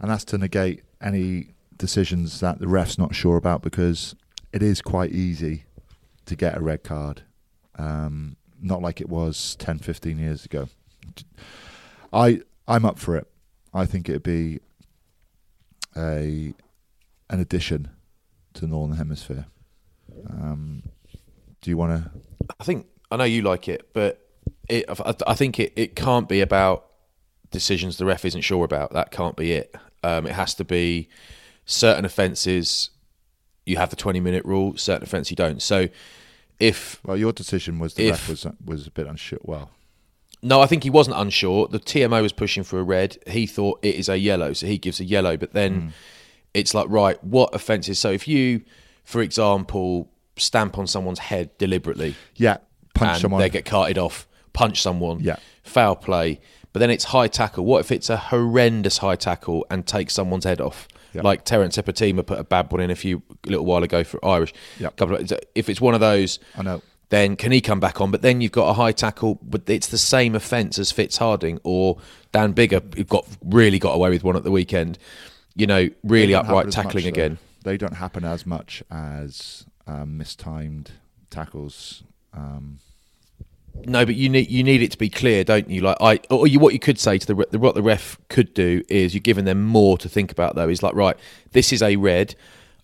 and that's to negate any decisions that the ref's not sure about because it is quite easy to get a red card. Um, not like it was 10, 15 years ago. I I'm up for it. I think it'd be a an addition to the Northern Hemisphere. Um, do you want to?
I think I know you like it, but it, I, I think it, it can't be about decisions the ref isn't sure about. That can't be it. Um, it has to be certain offences. You have the twenty minute rule. Certain offence you don't. So if
Well, your decision was the
If-
ref was was a bit unsure. Well,
No, I think he wasn't unsure. The TMO was pushing for a red. He thought it is a yellow, so he gives a yellow. But then it's like, right, what offences? So if you, for example, stamp on someone's head deliberately
yeah, punch
and
someone.
they get carted off, punch someone,
Yeah.
foul play. But then it's high tackle. What if it's a horrendous high tackle and takes someone's head off? Like Terrence Hepetema put a bad one in a few a little while ago for Irish. Couple of, if it's one of those,
I know.
then can he come back on? But then you've got a high tackle, but it's the same offence as Fitz Harding or Dan Biggar, who got really got away with one at the weekend. You know, really upright
as much,
tackling
though.
again.
They don't happen as much as um, mistimed tackles. Um,
No, but you need you need it to be clear, don't you? Like I, or you, what you could say to the, the what the ref could do is you're giving them more to think about. Though is like right, this is a red.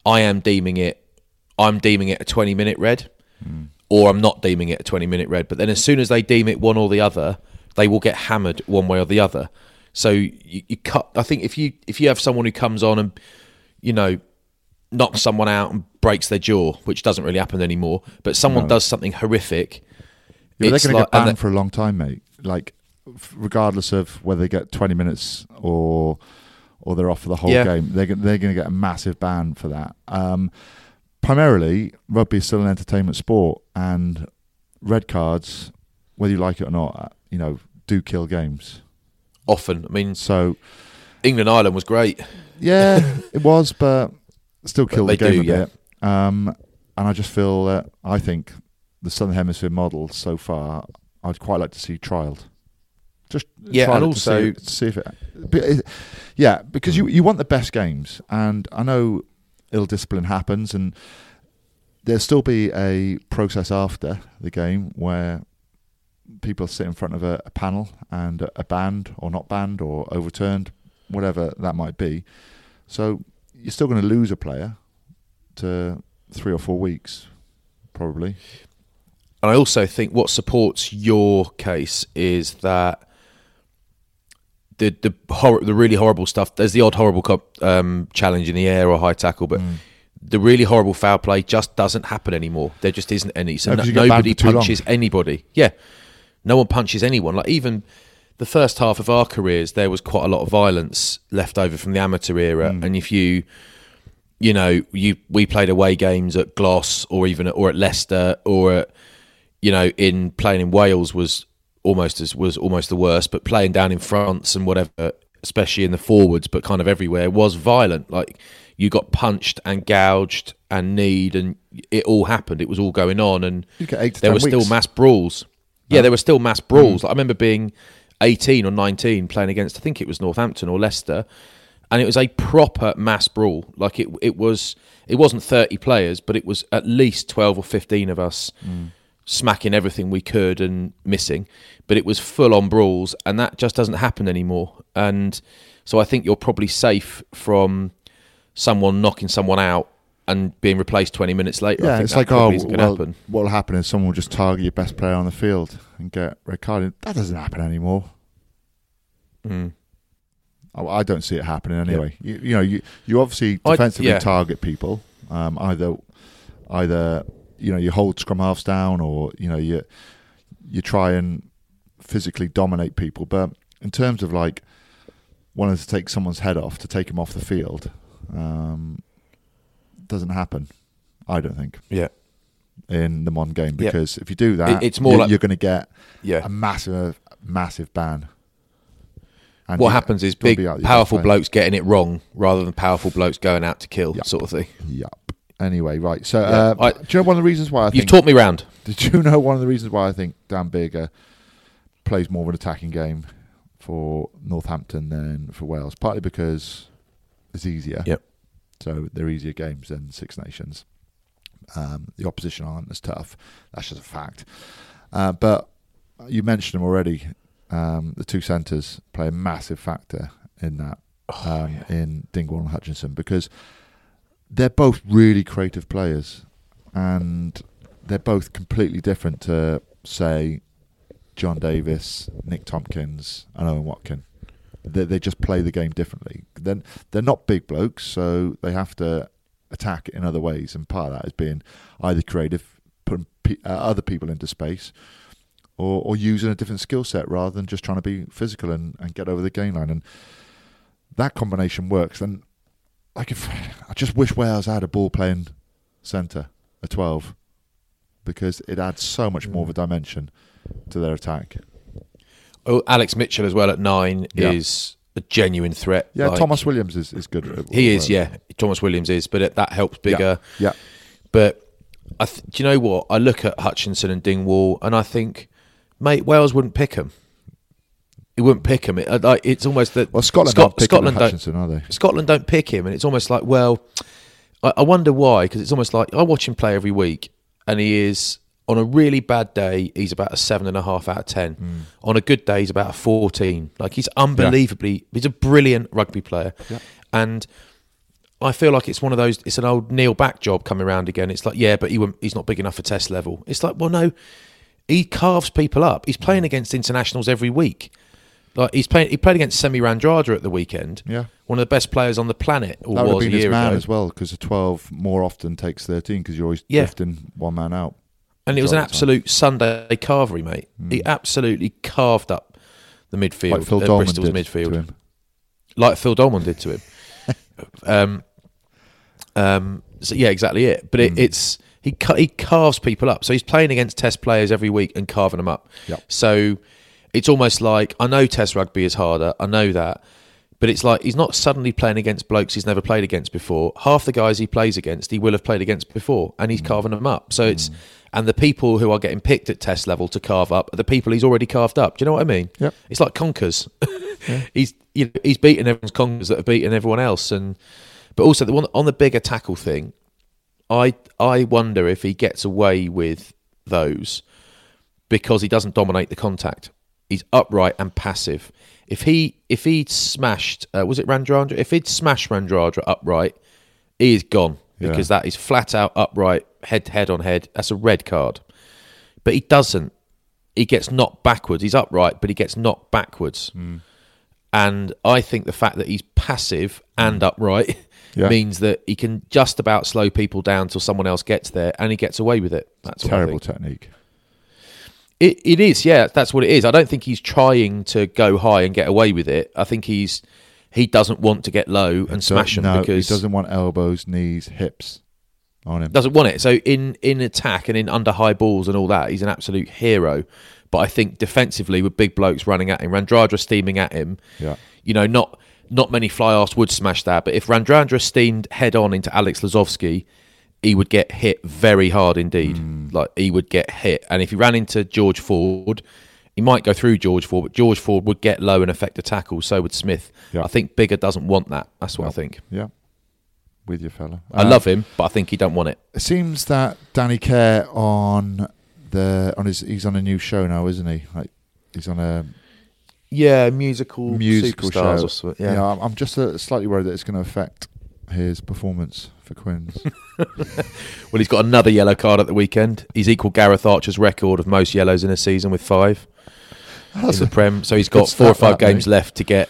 I am deeming it. I'm deeming it a 20 minute red, or I'm not deeming it a 20 minute red. But then as soon as they deem it one or the other, they will get hammered one way or the other. So you, you cut. I think if you if you have someone who comes on and you know knocks someone out and breaks their jaw, which doesn't really happen anymore, but someone
No.
does something horrific.
Yeah, they're going to
like-
get banned
the-
for a long time, mate. Like, regardless of whether they get 20 minutes or or they're off for the whole
Yeah.
game, they're they're going to get a massive ban for that. Um, primarily, rugby is still an entertainment sport, and red cards, whether you like it or not, uh, you know, do kill games.
often. I mean,
So
England Ireland was great.
Yeah, it was, but still
But
killed the game
do,
a
yeah.
bit. Um, and I just feel that I think the Southern Hemisphere model so far, I'd quite like to see trialed. Just
Yeah, and
see-
also-
to see, if it- yeah, because you you want the best games, and I know ill discipline happens, and there'll still be a process after the game where people sit in front of a, a panel and a, a banned or not banned or overturned, whatever that might be. So you're still going to lose a player to three or four weeks, probably.
And I also think what supports your case is that the the hor- the really horrible stuff. There's the odd horrible co- um, challenge in the air or high tackle, but the really horrible foul play just doesn't happen anymore. There just isn't any. So
No,
no-
'cause you get banned
nobody
too long.
punches anybody. Yeah, no one punches anyone. Like even the first half of our careers, there was quite a lot of violence left over from the amateur era,
Mm.
and if you you know, you we played away games at Gloss or even at, or at Leicester or at you know in playing in Wales was almost as was almost the worst, but playing down in France and whatever, especially in the forwards, but kind of everywhere was violent. Like you got punched and gouged and kneed, and it all happened. It was all going on, and
You get eight to
there were still
weeks.
mass brawls. Yeah, there were still mass hmm. brawls. Like, I remember being 18 or 19 playing against, I think it was Northampton or Leicester, and it was a proper mass brawl. Like it, it was, it wasn't 30 players, but it was at least 12 or 15 of us hmm. Smacking everything we could and missing. But it was full on brawls, and that just doesn't happen anymore. And so I think you're probably safe from someone knocking someone out and being replaced 20 minutes later. I
Yeah,
think
it's like, oh,
probably isn't gonna
well,
happen.
what will happen is someone will just target your best player on the field and get red carded. That doesn't happen anymore.
Mm.
I, I don't see it happening anyway. You, you know, you you obviously
I-
defensively
yeah.
target people. Um, either either you know you hold scrum halves down, or you know you you try and physically dominate people. But in terms of like wanting to take someone's head off to take him off the field, um, doesn't happen. I don't think
Yeah.
in the modern game
Yeah.
because if you do that,
it's more
you-
like-
you're going to get
Yeah.
a massive, massive ban. And
what
you-
happens is big,
be out your
powerful blokes getting it wrong rather than powerful blokes going out to kill,
Yep.
sort of thing.
Yup. Anyway, right. So,
Yeah,
uh,
I-
do you know one of the reasons why I
You've
think?
taught me round.
did you know one of the reasons why I think Dan Biggar plays more of an attacking game for Northampton than for Wales? Partly because it's easier.
Yep.
So they're easier games than Six Nations. Um, the opposition aren't as tough. That's just a fact. Uh, but you mentioned them already. Um, the two centres play a massive factor in that,
Oh,
um, in Dingwall and Hutchinson, because they're both really creative players, and they're both completely different to, say, John Davis, Nick Tompkins, and Owen Watkin. They, they just play the game differently. Then they're not big blokes, so they have to attack in other ways, and part of that is being either creative, putting uh, other people into space, or, or using a different skill set rather than just trying to be physical and, and get over the game line. And that combination works. And like if I just wish Wales had a ball playing centre, a twelve, because it adds so much more of a mm. dimension to their attack.
Oh, Alex Mitchell as well at nine
Yeah.
is a genuine threat.
Yeah,
Like,
Thomas Williams is, is good.
He is, yeah. Thomas Williams is, but it, that helps Biggar.
Yeah.
But I th- do you know what? I look at Hutchinson and Dingwall, and I think, mate, Wales wouldn't pick him. He wouldn't pick him. It, uh, like, it's almost that
Well, Scotland
Scot- Scotland don't
are they?
Scotland don't pick him, and it's almost like, well, I, I wonder why. Because it's almost like I watch him play every week, and he is on a really bad day, he's about a seven and a half out of ten.
Hmm.
On a good day, he's about a fourteen. Like he's unbelievably, he's a brilliant rugby player, and. I feel like it's one of those. It's an old Neil back job coming around again. It's like, yeah, but he he's not big enough for test level. It's like, well, no, he carves people up. He's playing against internationals every week. Like he's playing. He played against Semi Radradra at the weekend.
Yeah.
one of the best players on the planet. Or
That would have
was a
been his man
ago.
as well, because a 12 more often takes 13 because you're always
Yeah.
drifting one man out.
and it was an absolute Sunday carvery, mate. He absolutely carved up the midfield,
Like Phil
uh,
Dolman
Bristol's
did
midfield,
to him.
like Phil Dolman did to him. um, um, so yeah, exactly it. But it,
Hmm.
it's he he carves people up. So he's playing against Test players every week and carving them up.
Yep.
So it's almost like I know Test rugby is harder. I know that. But it's like he's not suddenly playing against blokes he's never played against before. Half the guys he plays against, he will have played against before, and he's mm. carving them up. So it's mm. and the people who are getting picked at test level to carve up are the people he's already carved up. Do you know what I mean?
Yep.
It's like conkers. he's you know, he's beaten everyone's conkers that have beaten everyone else, and but also the one on the Biggar tackle thing. I I wonder if he gets away with those because he doesn't dominate the contact. He's upright and passive. If he if he'd smashed uh, was it Radradra? If he'd smashed Radradra upright, he is gone
Yeah.
because that is flat out upright, head head on head. That's a red card. But he doesn't. He gets knocked backwards. He's upright, but he gets knocked backwards. And I think the fact that he's passive and upright
Yeah.
means that he can just about slow people down till someone else gets there, and he gets away with it. That's
Terrible technique.
It, it is, yeah. That's what it is. I don't think he's trying to go high and get away with it. I think he's he doesn't want to get low and smash him
no,
because
he doesn't want elbows, knees, hips on him.
doesn't want it. So in in attack and in under high balls and all that, he's an absolute hero. But I think defensively, with big blokes running at him, Radradra steaming at him,
Yeah.
you know, not not many fly arse would smash that. But if Radradra steamed head on into Alex Lozowski, he would get hit very hard indeed.
Hmm.
Like he would get hit, and if he ran into George Ford. He might go through George Ford, but George Ford would get low and affect a tackle. So would Smith.
Yeah.
I think Biggar doesn't want that. That's what I think.
Yeah. With you, fella.
I
Uh,
love him, but I think he don't want it.
It seems that Danny Care on the on his he's on a new show now, isn't he? Like he's on a
Yeah, musical
musical show.
Yeah.
I'm- I'm just uh, slightly worried that it's going to affect his performance for Quins.
Well, he's got another yellow card at the weekend. He's equal Gareth Archer's record of most yellows in a season with five in the Prem. So he's got four or five
that,
games
mate.
left to get.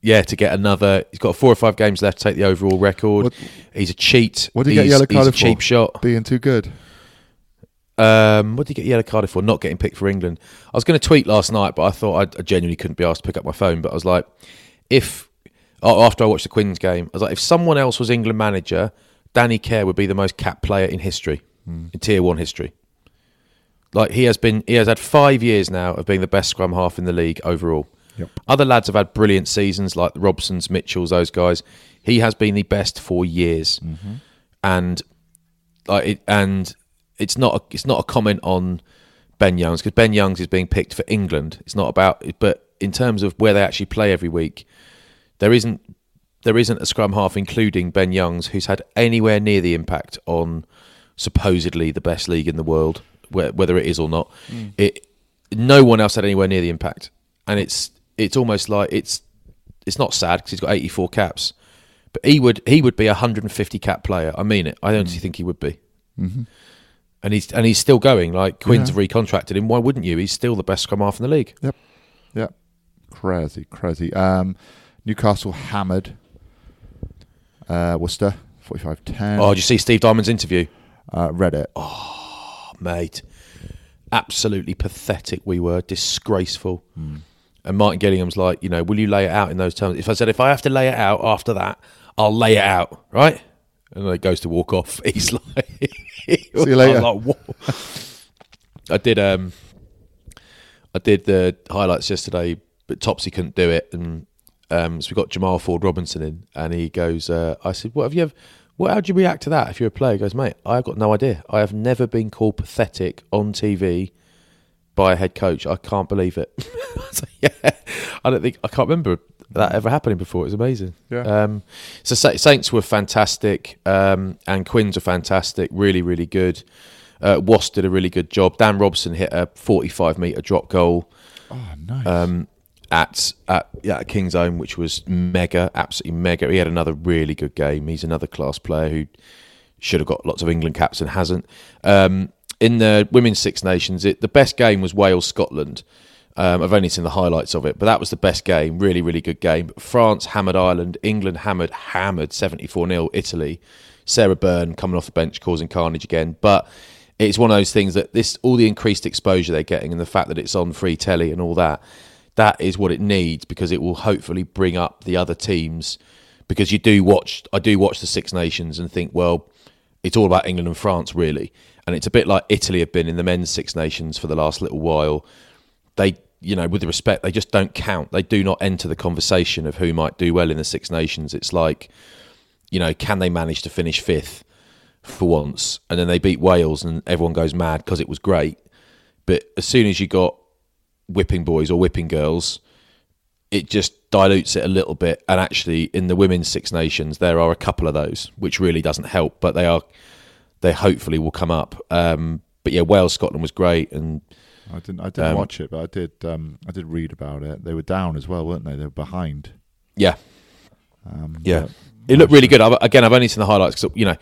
Yeah, to get another. He's got four or five games left to take the overall record.
What-
he's a cheat.
What did he get
he's,
yellow
he's a
carded for?
cheap shot.
Being too good.
Um, what did he get yellow carded for? Not getting picked for England. I was going to tweet last night, but I thought I, I genuinely couldn't be asked to pick up my phone. But I was like, if after I watched the Quins game, I was like, if someone else was England manager, Danny Care would be the most capped player in history,
Hmm.
in Tier One history. Like he has been, he has had five years now of being the best scrum half in the league overall.
Yep.
Other lads have had brilliant seasons, like the Robsons, Mitchells, those guys. He has been the best for years,
Mm-hmm.
and like it, and it's not a, it's not a comment on Ben Youngs because Ben Youngs is being picked for England. It's not about, but in terms of where they actually play every week, there isn't there isn't a scrum half, including Ben Youngs, who's had anywhere near the impact on supposedly the best league in the world, whether it is or not. Mm. It no one else had anywhere near the impact, and it's it's almost like it's it's not sad because he's got 84 caps, but he would he would be a 150 cap player. I mean it. I honestly mm. think he would be. Mm-hmm. and he's and he's still going. Like Quins
Yeah.
have recontracted him. Why wouldn't you? He's still the best scrum half in the league.
Yep. Yep. Crazy, crazy. Um, Newcastle hammered uh, Worcester 45 10.
Oh, did you see Steve Diamond's interview?
uh, read it.
Oh, mate, absolutely pathetic. We were disgraceful. And Martin Gillingham's like, you know, will you lay it out in those terms? If I said if I have to lay it out after that, I'll lay it out, right? And then he goes to walk off. He's like,
See you later.
I'm like? I did. Um, I did the highlights yesterday, but Topsy couldn't do it, and um, so we got Jamal Ford Robinson in, and he goes, uh, "I said, what have you? Ever, what? How do you react to that if you're a player?" He goes, "Mate, I've got no idea. I have never been called pathetic on TV by a head coach. I can't believe it." I like, yeah, I don't think I can't remember that ever happening before. It was amazing.
Yeah.
Um, so Saints were fantastic, um, and Quins are fantastic. Really, really good. Uh, Wasp did a really good job. Dan Robson hit a 45 metre drop goal
Oh, nice.
um, at at Kingsholm, which was mega, absolutely mega. He had another really good game. He's another class player who should have got lots of England caps and hasn't. Um, in the Women's Six Nations, it, the best game was Wales Scotland. Um, I've only seen the highlights of it, but that was the best game. Really, really good game. France hammered Ireland. England hammered hammered seventy four 0 Italy. Sarah Bern coming off the bench causing carnage again, but it's one of those things that this all the increased exposure they're getting and the fact that it's on free telly and all that that is what it needs because it will hopefully bring up the other teams because you do watch I do watch the Six Nations and think well it's all about England and France really. And it's a bit like Italy have been in the men's Six Nations for the last little while. They you know with respect they just don't count. They do not enter the conversation of who might do well in the Six Nations. It's like you know can they manage to finish fifth for once, and then they beat Wales, and everyone goes mad because it was great. But as soon as you got whipping boys or whipping girls, it just dilutes it a little bit. And actually, in the women's Six Nations, there are a couple of those, which really doesn't help, but they are they hopefully will come up. Um, but yeah, Wales Scotland was great, and
I didn't. I didn't
um,
watch it, but I did. Um, I did read about it. They were down as well, weren't they? They were behind.
yeah,
Um,
Yeah, it looked really good. I've, again, I've only seen the highlights because you know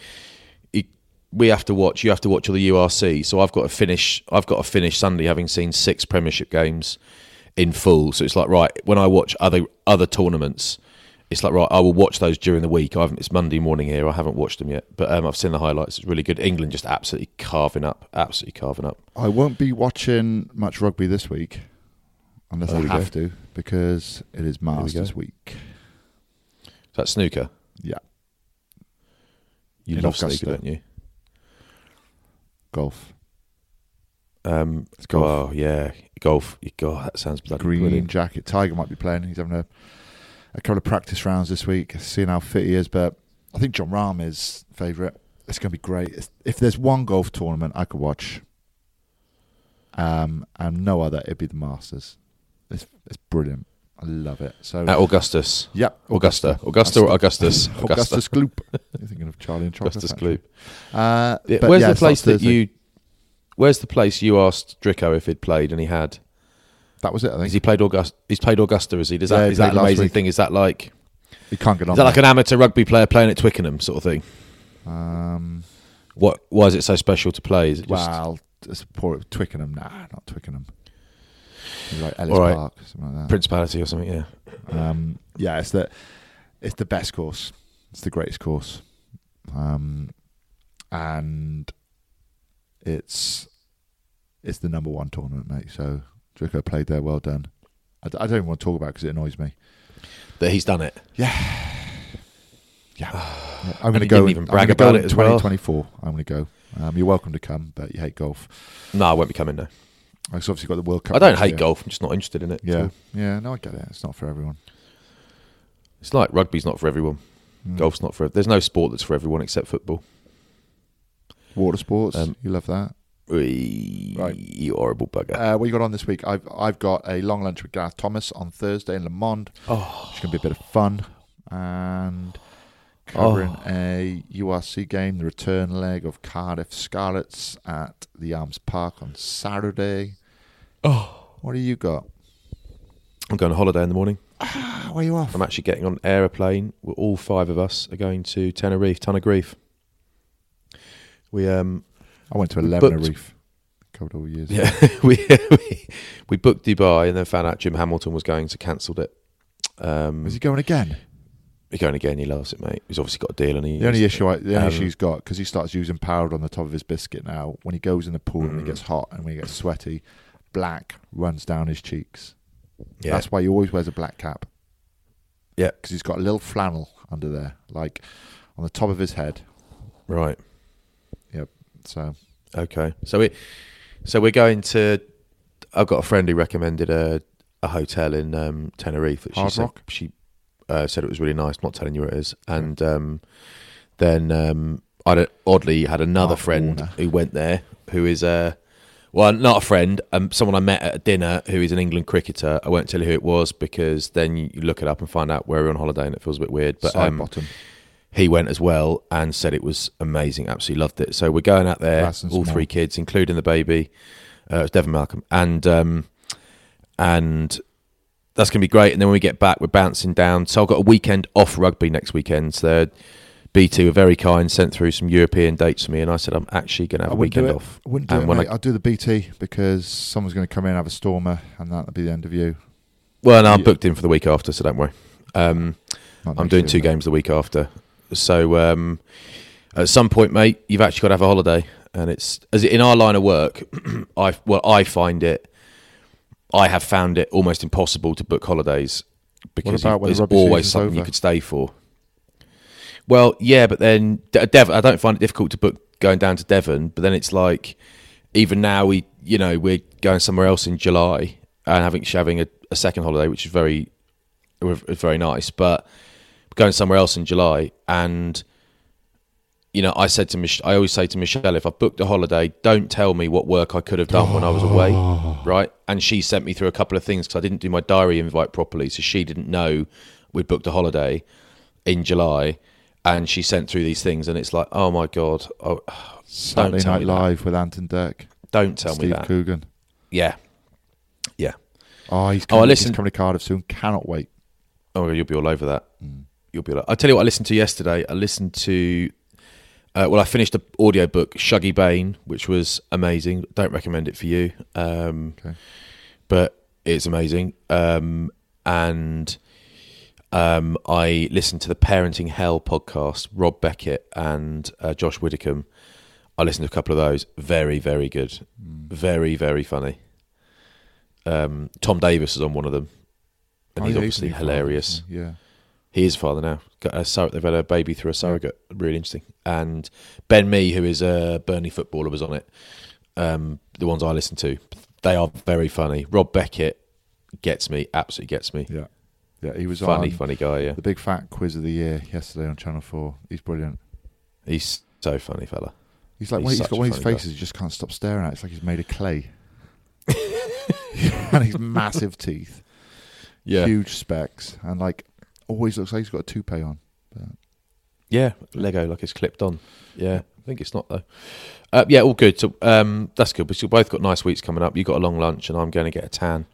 we have to watch. You have to watch all the URC. So I've got to finish. I've got to finish Sunday having seen six Premiership games in full. So it's like right when I watch other other tournaments, it's like right. I will watch those during the week. I haven't. It's Monday morning here. I haven't watched them yet, but um, I've seen the highlights. It's really good. England just absolutely carving up. Absolutely carving up.
I won't be watching much rugby this week, unless
There
I
we
have
go.
to, because it is
we.
Masters week.
Is that snooker?
Yeah,
You
In
love
Augusta.
snooker, don't you?
Golf,
Um,
It's golf.
Oh yeah, golf. God, that sounds bloody
green
brilliant.
jacket. Tiger might be playing. He's having a a couple of practice rounds this week, seeing how fit he is. But I think Jon Rahm is favourite. It's going to be great. If there's one golf tournament I could watch, um, and no other, it'd be the Masters. It's it's brilliant. I love it. So
At Augustus.
Yep,
Augusta. Augusta or Augustus?
Augustus Gloop. You're thinking of Charlie and Chocolate
Augustus Gloop.
Uh, but
where's
yeah,
the place that you? Where's the place you asked Drico if he'd played and he had?
That was it. I
Has
think
he played Augusta? He's played Augusta, is he? Does
Yeah,
that
he
is that an amazing
week.
thing? Is that like
he can't get on.
is that like an amateur rugby player playing at Twickenham sort of thing?
um,
What? Why is it so special to play? Is it just
well, it's poor Twickenham. Nah, not Twickenham. Like Ellis
right.
Park, something like that.
Principality or something? Yeah.
Um, yeah, it's the it's the best course. It's the greatest course, um, and it's it's the number one tournament, mate. So Drico played there. Well done. I, d- I don't even want to talk about because it annoys me.
That he's done it.
Yeah. Yeah. Yeah, I'm going to go.
even brag about it as well.
2024. I'm going to go. Um, you're welcome to come, but you hate golf.
No, I won't be coming. No,
I've obviously got the World Cup.
I don't hate golf. I'm just not interested in it.
Yeah,
So
yeah. No, I get it. It's not for everyone.
it's like rugby's not for everyone.
Mm.
Golf's not for. There's no sport that's for everyone except football.
Water sports.
Um,
you love that.
Right.
Right.
You horrible bugger.
Uh, what you got on this week? I've I've got a long lunch with Gareth Thomas on Thursday in Le Monde.
oh,
It's going to be a bit of fun and covering
Oh.
a URC game, the return leg of Cardiff Scarlets at the Arms Park on Saturday.
oh.
What do you got?
I'm going on holiday in the morning.
Ah, where are you off?
I'm actually getting on an aeroplane. We're all five of us are going to Tenerife, Tenerife. We um
I went to Eleven
booked-
Reef. Covered all years.
Yeah, we, we we booked Dubai and then found out Jim Hamilton was going, so cancelled it. Um,
Is he going again?
He's going again. He loves it, mate. He's obviously got a deal, and he.
The only issue, I, the only
um,
issue he's got because he starts using powder on the top of his biscuit now. When he goes in the pool and
Mm.
he gets hot and when he gets sweaty, black runs down his cheeks.
Yeah,
That's why he always wears a black cap
yeah,
because he's got a little flannel under there, like on the top of his head.
right. Yep.
So
Okay, so we, so we're going to. I've got a friend who recommended a a hotel in um, Tenerife. That she
Hard
said,
Rock?
She uh, said it was really nice. Not telling you where it is. And um, then um, I oddly had another
Mark
friend
Warner.
who went there, who is a well, not a friend, um, someone I met at a dinner who is an England cricketer. I won't tell you who it was because then you look it up and find out where we're on holiday, and it feels a bit weird. But
side
um,
bottom.
he went as well and said it was amazing. Absolutely loved it. So we're going out there, all
small.
three kids, including the baby. Uh, it was Devon Malcolm, and um, and that's going to be great. And then when we get back, we're bouncing down. So I've got a weekend off rugby next weekend. So BT were very kind, sent through some European dates for me, and I said I'm actually going to have
I
a weekend off.
I wouldn't do
And
it,
when
mate.
I-
I'll do the BT because someone's going to come in and have a stormer, and that'll be the end of you.
Well, no, I'm
Yeah.
booked in for the week after, so don't worry. Um, I'm doing two games the week after. So um, at some point, mate, you've actually got to have a holiday, and it's as in our line of work. I well, I find it. I have found it almost impossible to book holidays because you- there's always something you could stay for. Well, yeah, but then De- uh, Devon, I don't find it difficult to book going down to Devon. But then it's like, even now we, you know, we're going somewhere else in July and having having a, a second holiday, which is very, is very nice. But going somewhere else in July, and you know, I said to Mich- I always say to Michelle, if I've booked a holiday, don't tell me what work I could have done when I was away, oh. right? And she sent me through a couple of things because I didn't do my diary invite properly, so she didn't know we'd booked a holiday in July, and she sent through these things, and it's like, oh my god, oh,
Saturday Night
me that.
Live with Ant and Dec,
don't tell
Steve
me that.
Steve Coogan.
Yeah, yeah.
Oh, he's
Oh, I
coming,
listened-
he's coming to Cardiff soon. Cannot wait.
Oh, you'll be all over that. Mm. You'll be. All I tell you what, I listened to yesterday. I listened to. Uh, well, I finished the audio book Shuggie Bain, which was amazing. Don't recommend it for you, um,
Okay.
but it's amazing. Um, and um, I listened to the Parenting Hell podcast. Rob Beckett and uh, Josh Widdicombe. I listened to a couple of those. Very, very good. Very, very funny. Um, Tom Davis is on one of them, and
Oh,
he's obviously
father,
hilarious.
Yeah.
He is a father now. Got a sur- they've had a baby through a surrogate. Really interesting. And Ben Mee, who is a Burnley footballer, was on it. Um, the ones I listen to, they are very funny. Rob Beckett gets me, absolutely gets me.
Yeah. Yeah, he was
Funny,
on
funny guy. Yeah,
the big fat quiz of the year yesterday on Channel 4. He's brilliant.
he's so funny, fella.
He's like
He's
one, he's got one of his
funny guy.
faces you just can't stop staring at. It's like he's made of clay. and he's massive teeth,
Yeah,
huge specs, and like always looks like he's got a toupee on.
yeah. Lego like it's clipped on. Yeah, I think it's not though. Uh, yeah, all good. So um, that's good. We've both got nice weeks coming up. You got a long lunch, and I'm going to get a tan.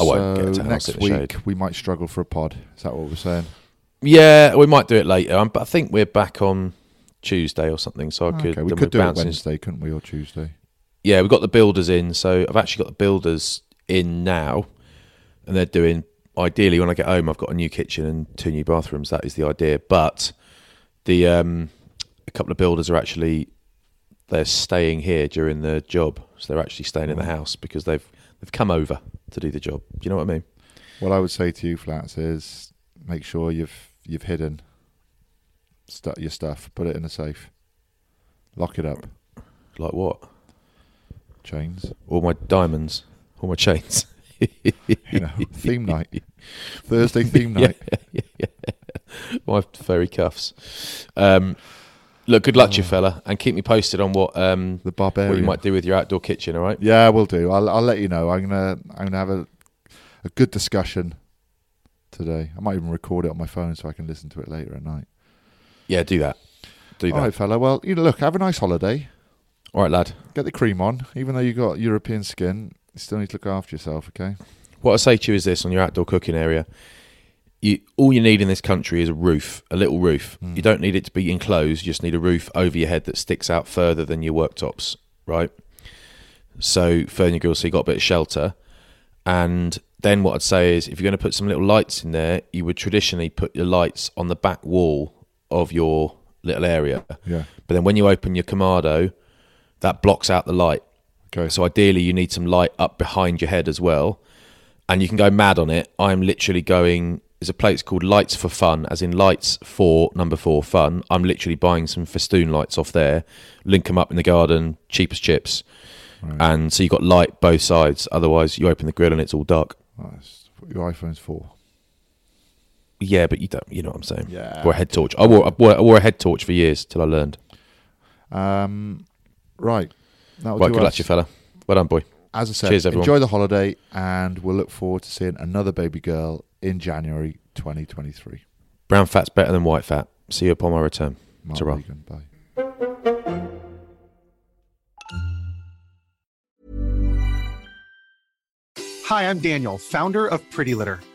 I won't get a tan,
next
sit in the
week we might struggle for a pod. Is that what we're saying?
Yeah, we might do it later. Um, but I think we're back on Tuesday or something. So I could.
okay, we could do it Wednesday, couldn't we, or Tuesday?
Yeah, we've got the builders in. So I've actually got the builders in now, and they're doing. Ideally, when I get home, I've got a new kitchen and two new bathrooms. That is the idea. But the um, a couple of builders are actually they're staying here during the job, so they're actually staying in the house because they've they've come over to do the job. Do you know what I mean?
What I would say to you, Flats, is make sure you've you've hidden stu- your stuff. Put it in a safe. Lock it up.
Like what?
Chains.
All my diamonds, all my chains.
You know, theme night. Thursday theme night.
my furry cuffs. Um, look, good luck to you, fella, and keep me posted on what um,
The
what you might do with your outdoor kitchen. All right?
Yeah, we'll do. I'll I'll let you know. I'm gonna I'm gonna have a a good discussion today. I might even record it on my phone so I can listen to it later at night.
Yeah, do that. Do that.
All right, fella. Well, you know, look, have a nice holiday.
All right, lad.
Get the cream on. Even though you got European skin, you still need to look after yourself. Okay.
What I say to you is this: on your outdoor cooking area, you all you need in this country is a roof, a little roof.
Hmm.
You don't need it to be enclosed. You just need a roof over your head that sticks out further than your worktops, right? So your grill, so you got a bit of shelter. And then what I'd say is, if you're going to put some little lights in there, you would traditionally put your lights on the back wall of your little area.
Yeah.
But then when you open your Kamado, that blocks out the light.
Okay.
So ideally, you need some light up behind your head as well, and you can go mad on it. I'm literally going. There's a place called Lights for Fun, as in lights for number four fun. I'm literally buying some festoon lights off there, link them up in the garden, cheap as chips, and so you have got light both sides. Otherwise, you open the grill and it's all dark.
Nice. Your iPhone's four.
Yeah, but you don't. You know what I'm saying?
Yeah.
Wore a head torch. I wore, I wore, I wore a head torch for years till I learned.
Um, right. That will
Right, good luck
us.
to you, fella. Well done, boy.
As I said,
Cheers, everyone.
enjoy the holiday, and we'll look forward to seeing another baby girl in January 2023.
Brown fat's better than white fat. See you upon my return.
Mark
Ta-ra.
Regan, bye.
Hi, I'm Daniel, founder of Pretty Litter.